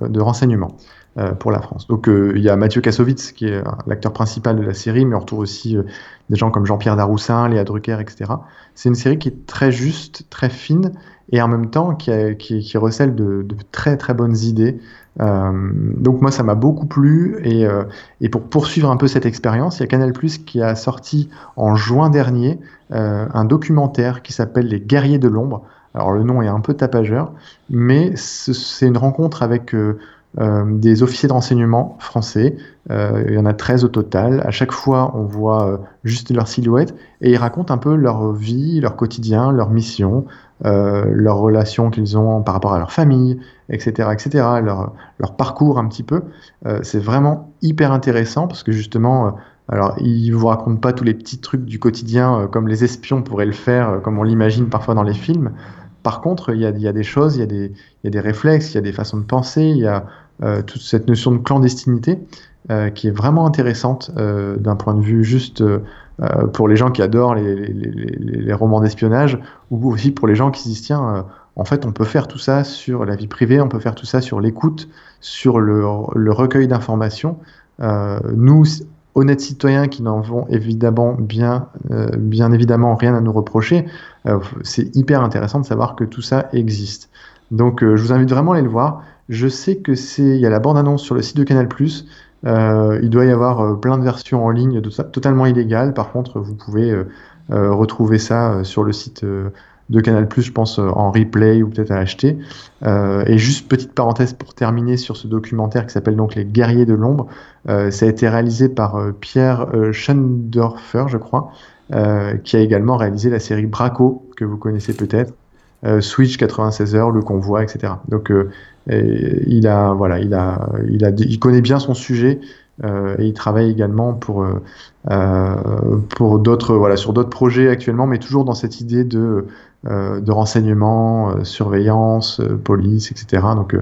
de renseignements pour la France. Donc euh, il y a Mathieu Kassovitz qui est euh, l'acteur principal de la série, mais on retrouve aussi euh, des gens comme Jean-Pierre Daroussin, Léa Drucker, etc. C'est une série qui est très juste, très fine et en même temps qui, recèle de, très très bonnes idées. Euh, donc moi ça m'a beaucoup plu et, euh, pour poursuivre un peu cette expérience, il y a Canal+ qui a sorti en juin dernier euh, un documentaire qui s'appelle Les Guerriers de l'ombre. Alors le nom est un peu tapageur, mais ce- c'est une rencontre avec euh, euh, des officiers de renseignement français. Euh, il y en a 13 au total. À chaque fois, on voit euh, juste leur silhouette et ils racontent un peu leur vie, leur quotidien, leur mission, euh, leurs relations qu'ils ont par rapport à leur famille, etc., etc., leur, leur parcours un petit peu. Euh, c'est vraiment hyper intéressant parce que justement, euh, alors ils vous racontent pas tous les petits trucs du quotidien euh, comme les espions pourraient le faire, euh, comme on l'imagine parfois dans les films. Par contre, il y a, des choses, il y a des, réflexes, il y a des façons de penser, il y a euh, toute cette notion de clandestinité euh, qui est vraiment intéressante euh, d'un point de vue juste pour les gens qui adorent les, romans d'espionnage ou aussi pour les gens qui se disent tiens, en fait, on peut faire tout ça sur la vie privée, on peut faire tout ça sur l'écoute, sur le, recueil d'informations. Nous, honnêtes citoyens qui n'en avons évidemment bien, bien évidemment rien à nous reprocher, c'est hyper intéressant de savoir que tout ça existe. Donc, euh, je vous invite vraiment à aller le voir. Je sais que c'est, il y a la bande-annonce sur le site de Canal+. Euh, il doit y avoir euh, plein de versions en ligne de totalement illégales. Par contre, vous pouvez euh, euh, retrouver ça euh, sur le site euh, de Canal+, je pense, euh, en replay ou peut-être à acheter. Euh, et juste petite parenthèse pour terminer sur ce documentaire qui s'appelle donc Les Guerriers de l'ombre. Euh, ça a été réalisé par euh, Pierre euh, Schendorfer, je crois, euh, qui a également réalisé la série Braco, que vous connaissez peut-être, euh, Switch 96 heures, Le Convoi, etc. Donc euh, il a, voilà, il a, il a, il connaît bien son sujet euh, et il travaille également pour euh, euh, pour d'autres, voilà, sur d'autres projets actuellement, mais toujours dans cette idée de de renseignement, surveillance, police, etc. Donc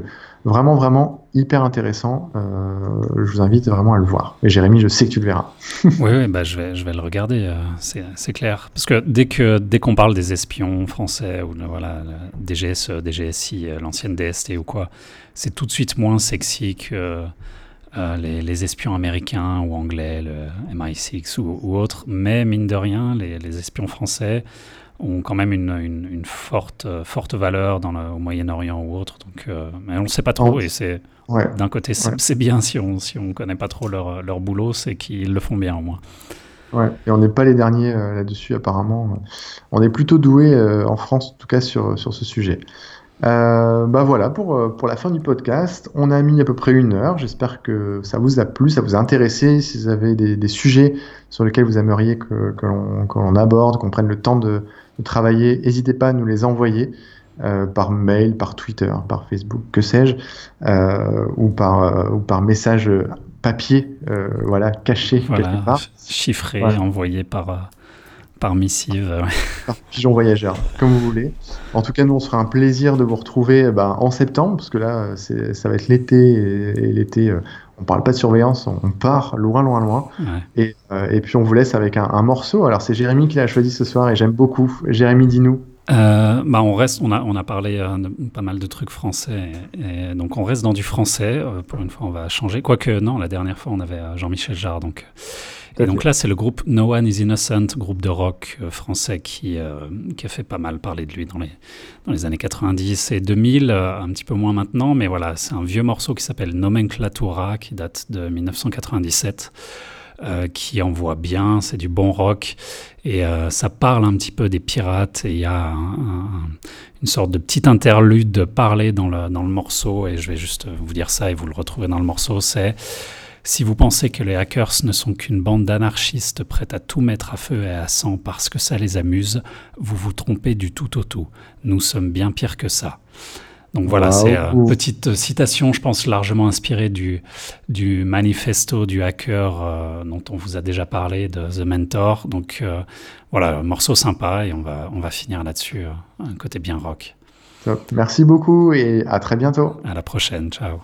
vraiment, vraiment hyper intéressant. Je vous invite vraiment à le voir. Et Jérémy, je sais que tu le verras. oui, bah, je, vais, je vais le regarder, c'est clair. Parce que dès que dès qu'on parle des espions français ou voilà, DGSE, DGSI, l'ancienne DST ou quoi, c'est tout de suite moins sexy que euh, les, les espions américains ou anglais, le MI6 ou, ou autres. Mais mine de rien, les, les espions français ont quand même une, une, une forte, euh, forte valeur dans le, au Moyen-Orient ou autre. Donc, euh, mais on ne sait pas trop et c'est Ouais. d'un côté c'est Ouais. bien si on si on connaît pas trop leur, leur boulot, c'est qu'ils le font bien au moins. Ouais, et on n'est pas les derniers euh, là-dessus apparemment. On est plutôt doué en France, en tout cas sur, sur ce sujet. Euh, bah voilà pour, euh, pour la fin du podcast. On a mis à peu près une heure. J'espère que ça vous a plu, ça vous a intéressé. Si vous avez des, des sujets sur lesquels vous aimeriez que, que l'on que l'on aborde, qu'on prenne le temps de, de travailler, n'hésitez pas à nous les envoyer euh, par mail, par Twitter, par Facebook, que sais-je, euh, ou, par, euh, ou par message papier, euh, voilà, caché quelque part. ch- chiffré, Voilà. envoyé par, euh, par missive. ouais. par pigeon voyageur, comme vous voulez. En tout cas, nous, on se fera un plaisir de vous retrouver eh ben, en septembre, parce que là, ça va être l'été, et, et l'été, euh, on parle pas de surveillance, on, on part loin, loin, loin. Ouais. Et, euh, et puis, on vous laisse avec un, un morceau. Alors, c'est Jérémy qui l'a choisi ce soir, et j'aime beaucoup. Jérémy, dis-nous. Euh, bah on reste, on a, on a parlé euh, de pas mal de trucs français, et, et donc on reste dans du français. euh, pour une fois, on va changer. Quoique non, la dernière fois, on avait euh, Jean-Michel Jarre, donc. Et donc là, c'est le groupe No One Is Innocent, groupe de rock euh, français qui, euh, qui a fait pas mal parler de lui dans les, dans les années 90 et 2000, euh, un petit peu moins maintenant, mais voilà, c'est un vieux morceau qui s'appelle Nomenclatura, qui date de 1997, euh, qui envoie bien, c'est du bon rock, et euh, ça parle un petit peu des pirates, et il y a un- un- une sorte de petit interlude parlé dans le, dans le morceau, et je vais juste vous dire ça, et vous le retrouvez dans le morceau, c'est... Si vous pensez que les hackers ne sont qu'une bande d'anarchistes prêtes à tout mettre à feu et à sang parce que ça les amuse, vous vous trompez du tout au tout. Nous sommes bien pire que ça. Donc voilà, Wow. c'est une petite citation, je pense, largement inspirée du, du manifesto du hacker euh, dont on vous a déjà parlé, de The Mentor. Donc euh, voilà, un morceau sympa et on va, on va finir là-dessus, euh, un côté bien rock. Top. Merci beaucoup, et à très bientôt. À la prochaine, ciao.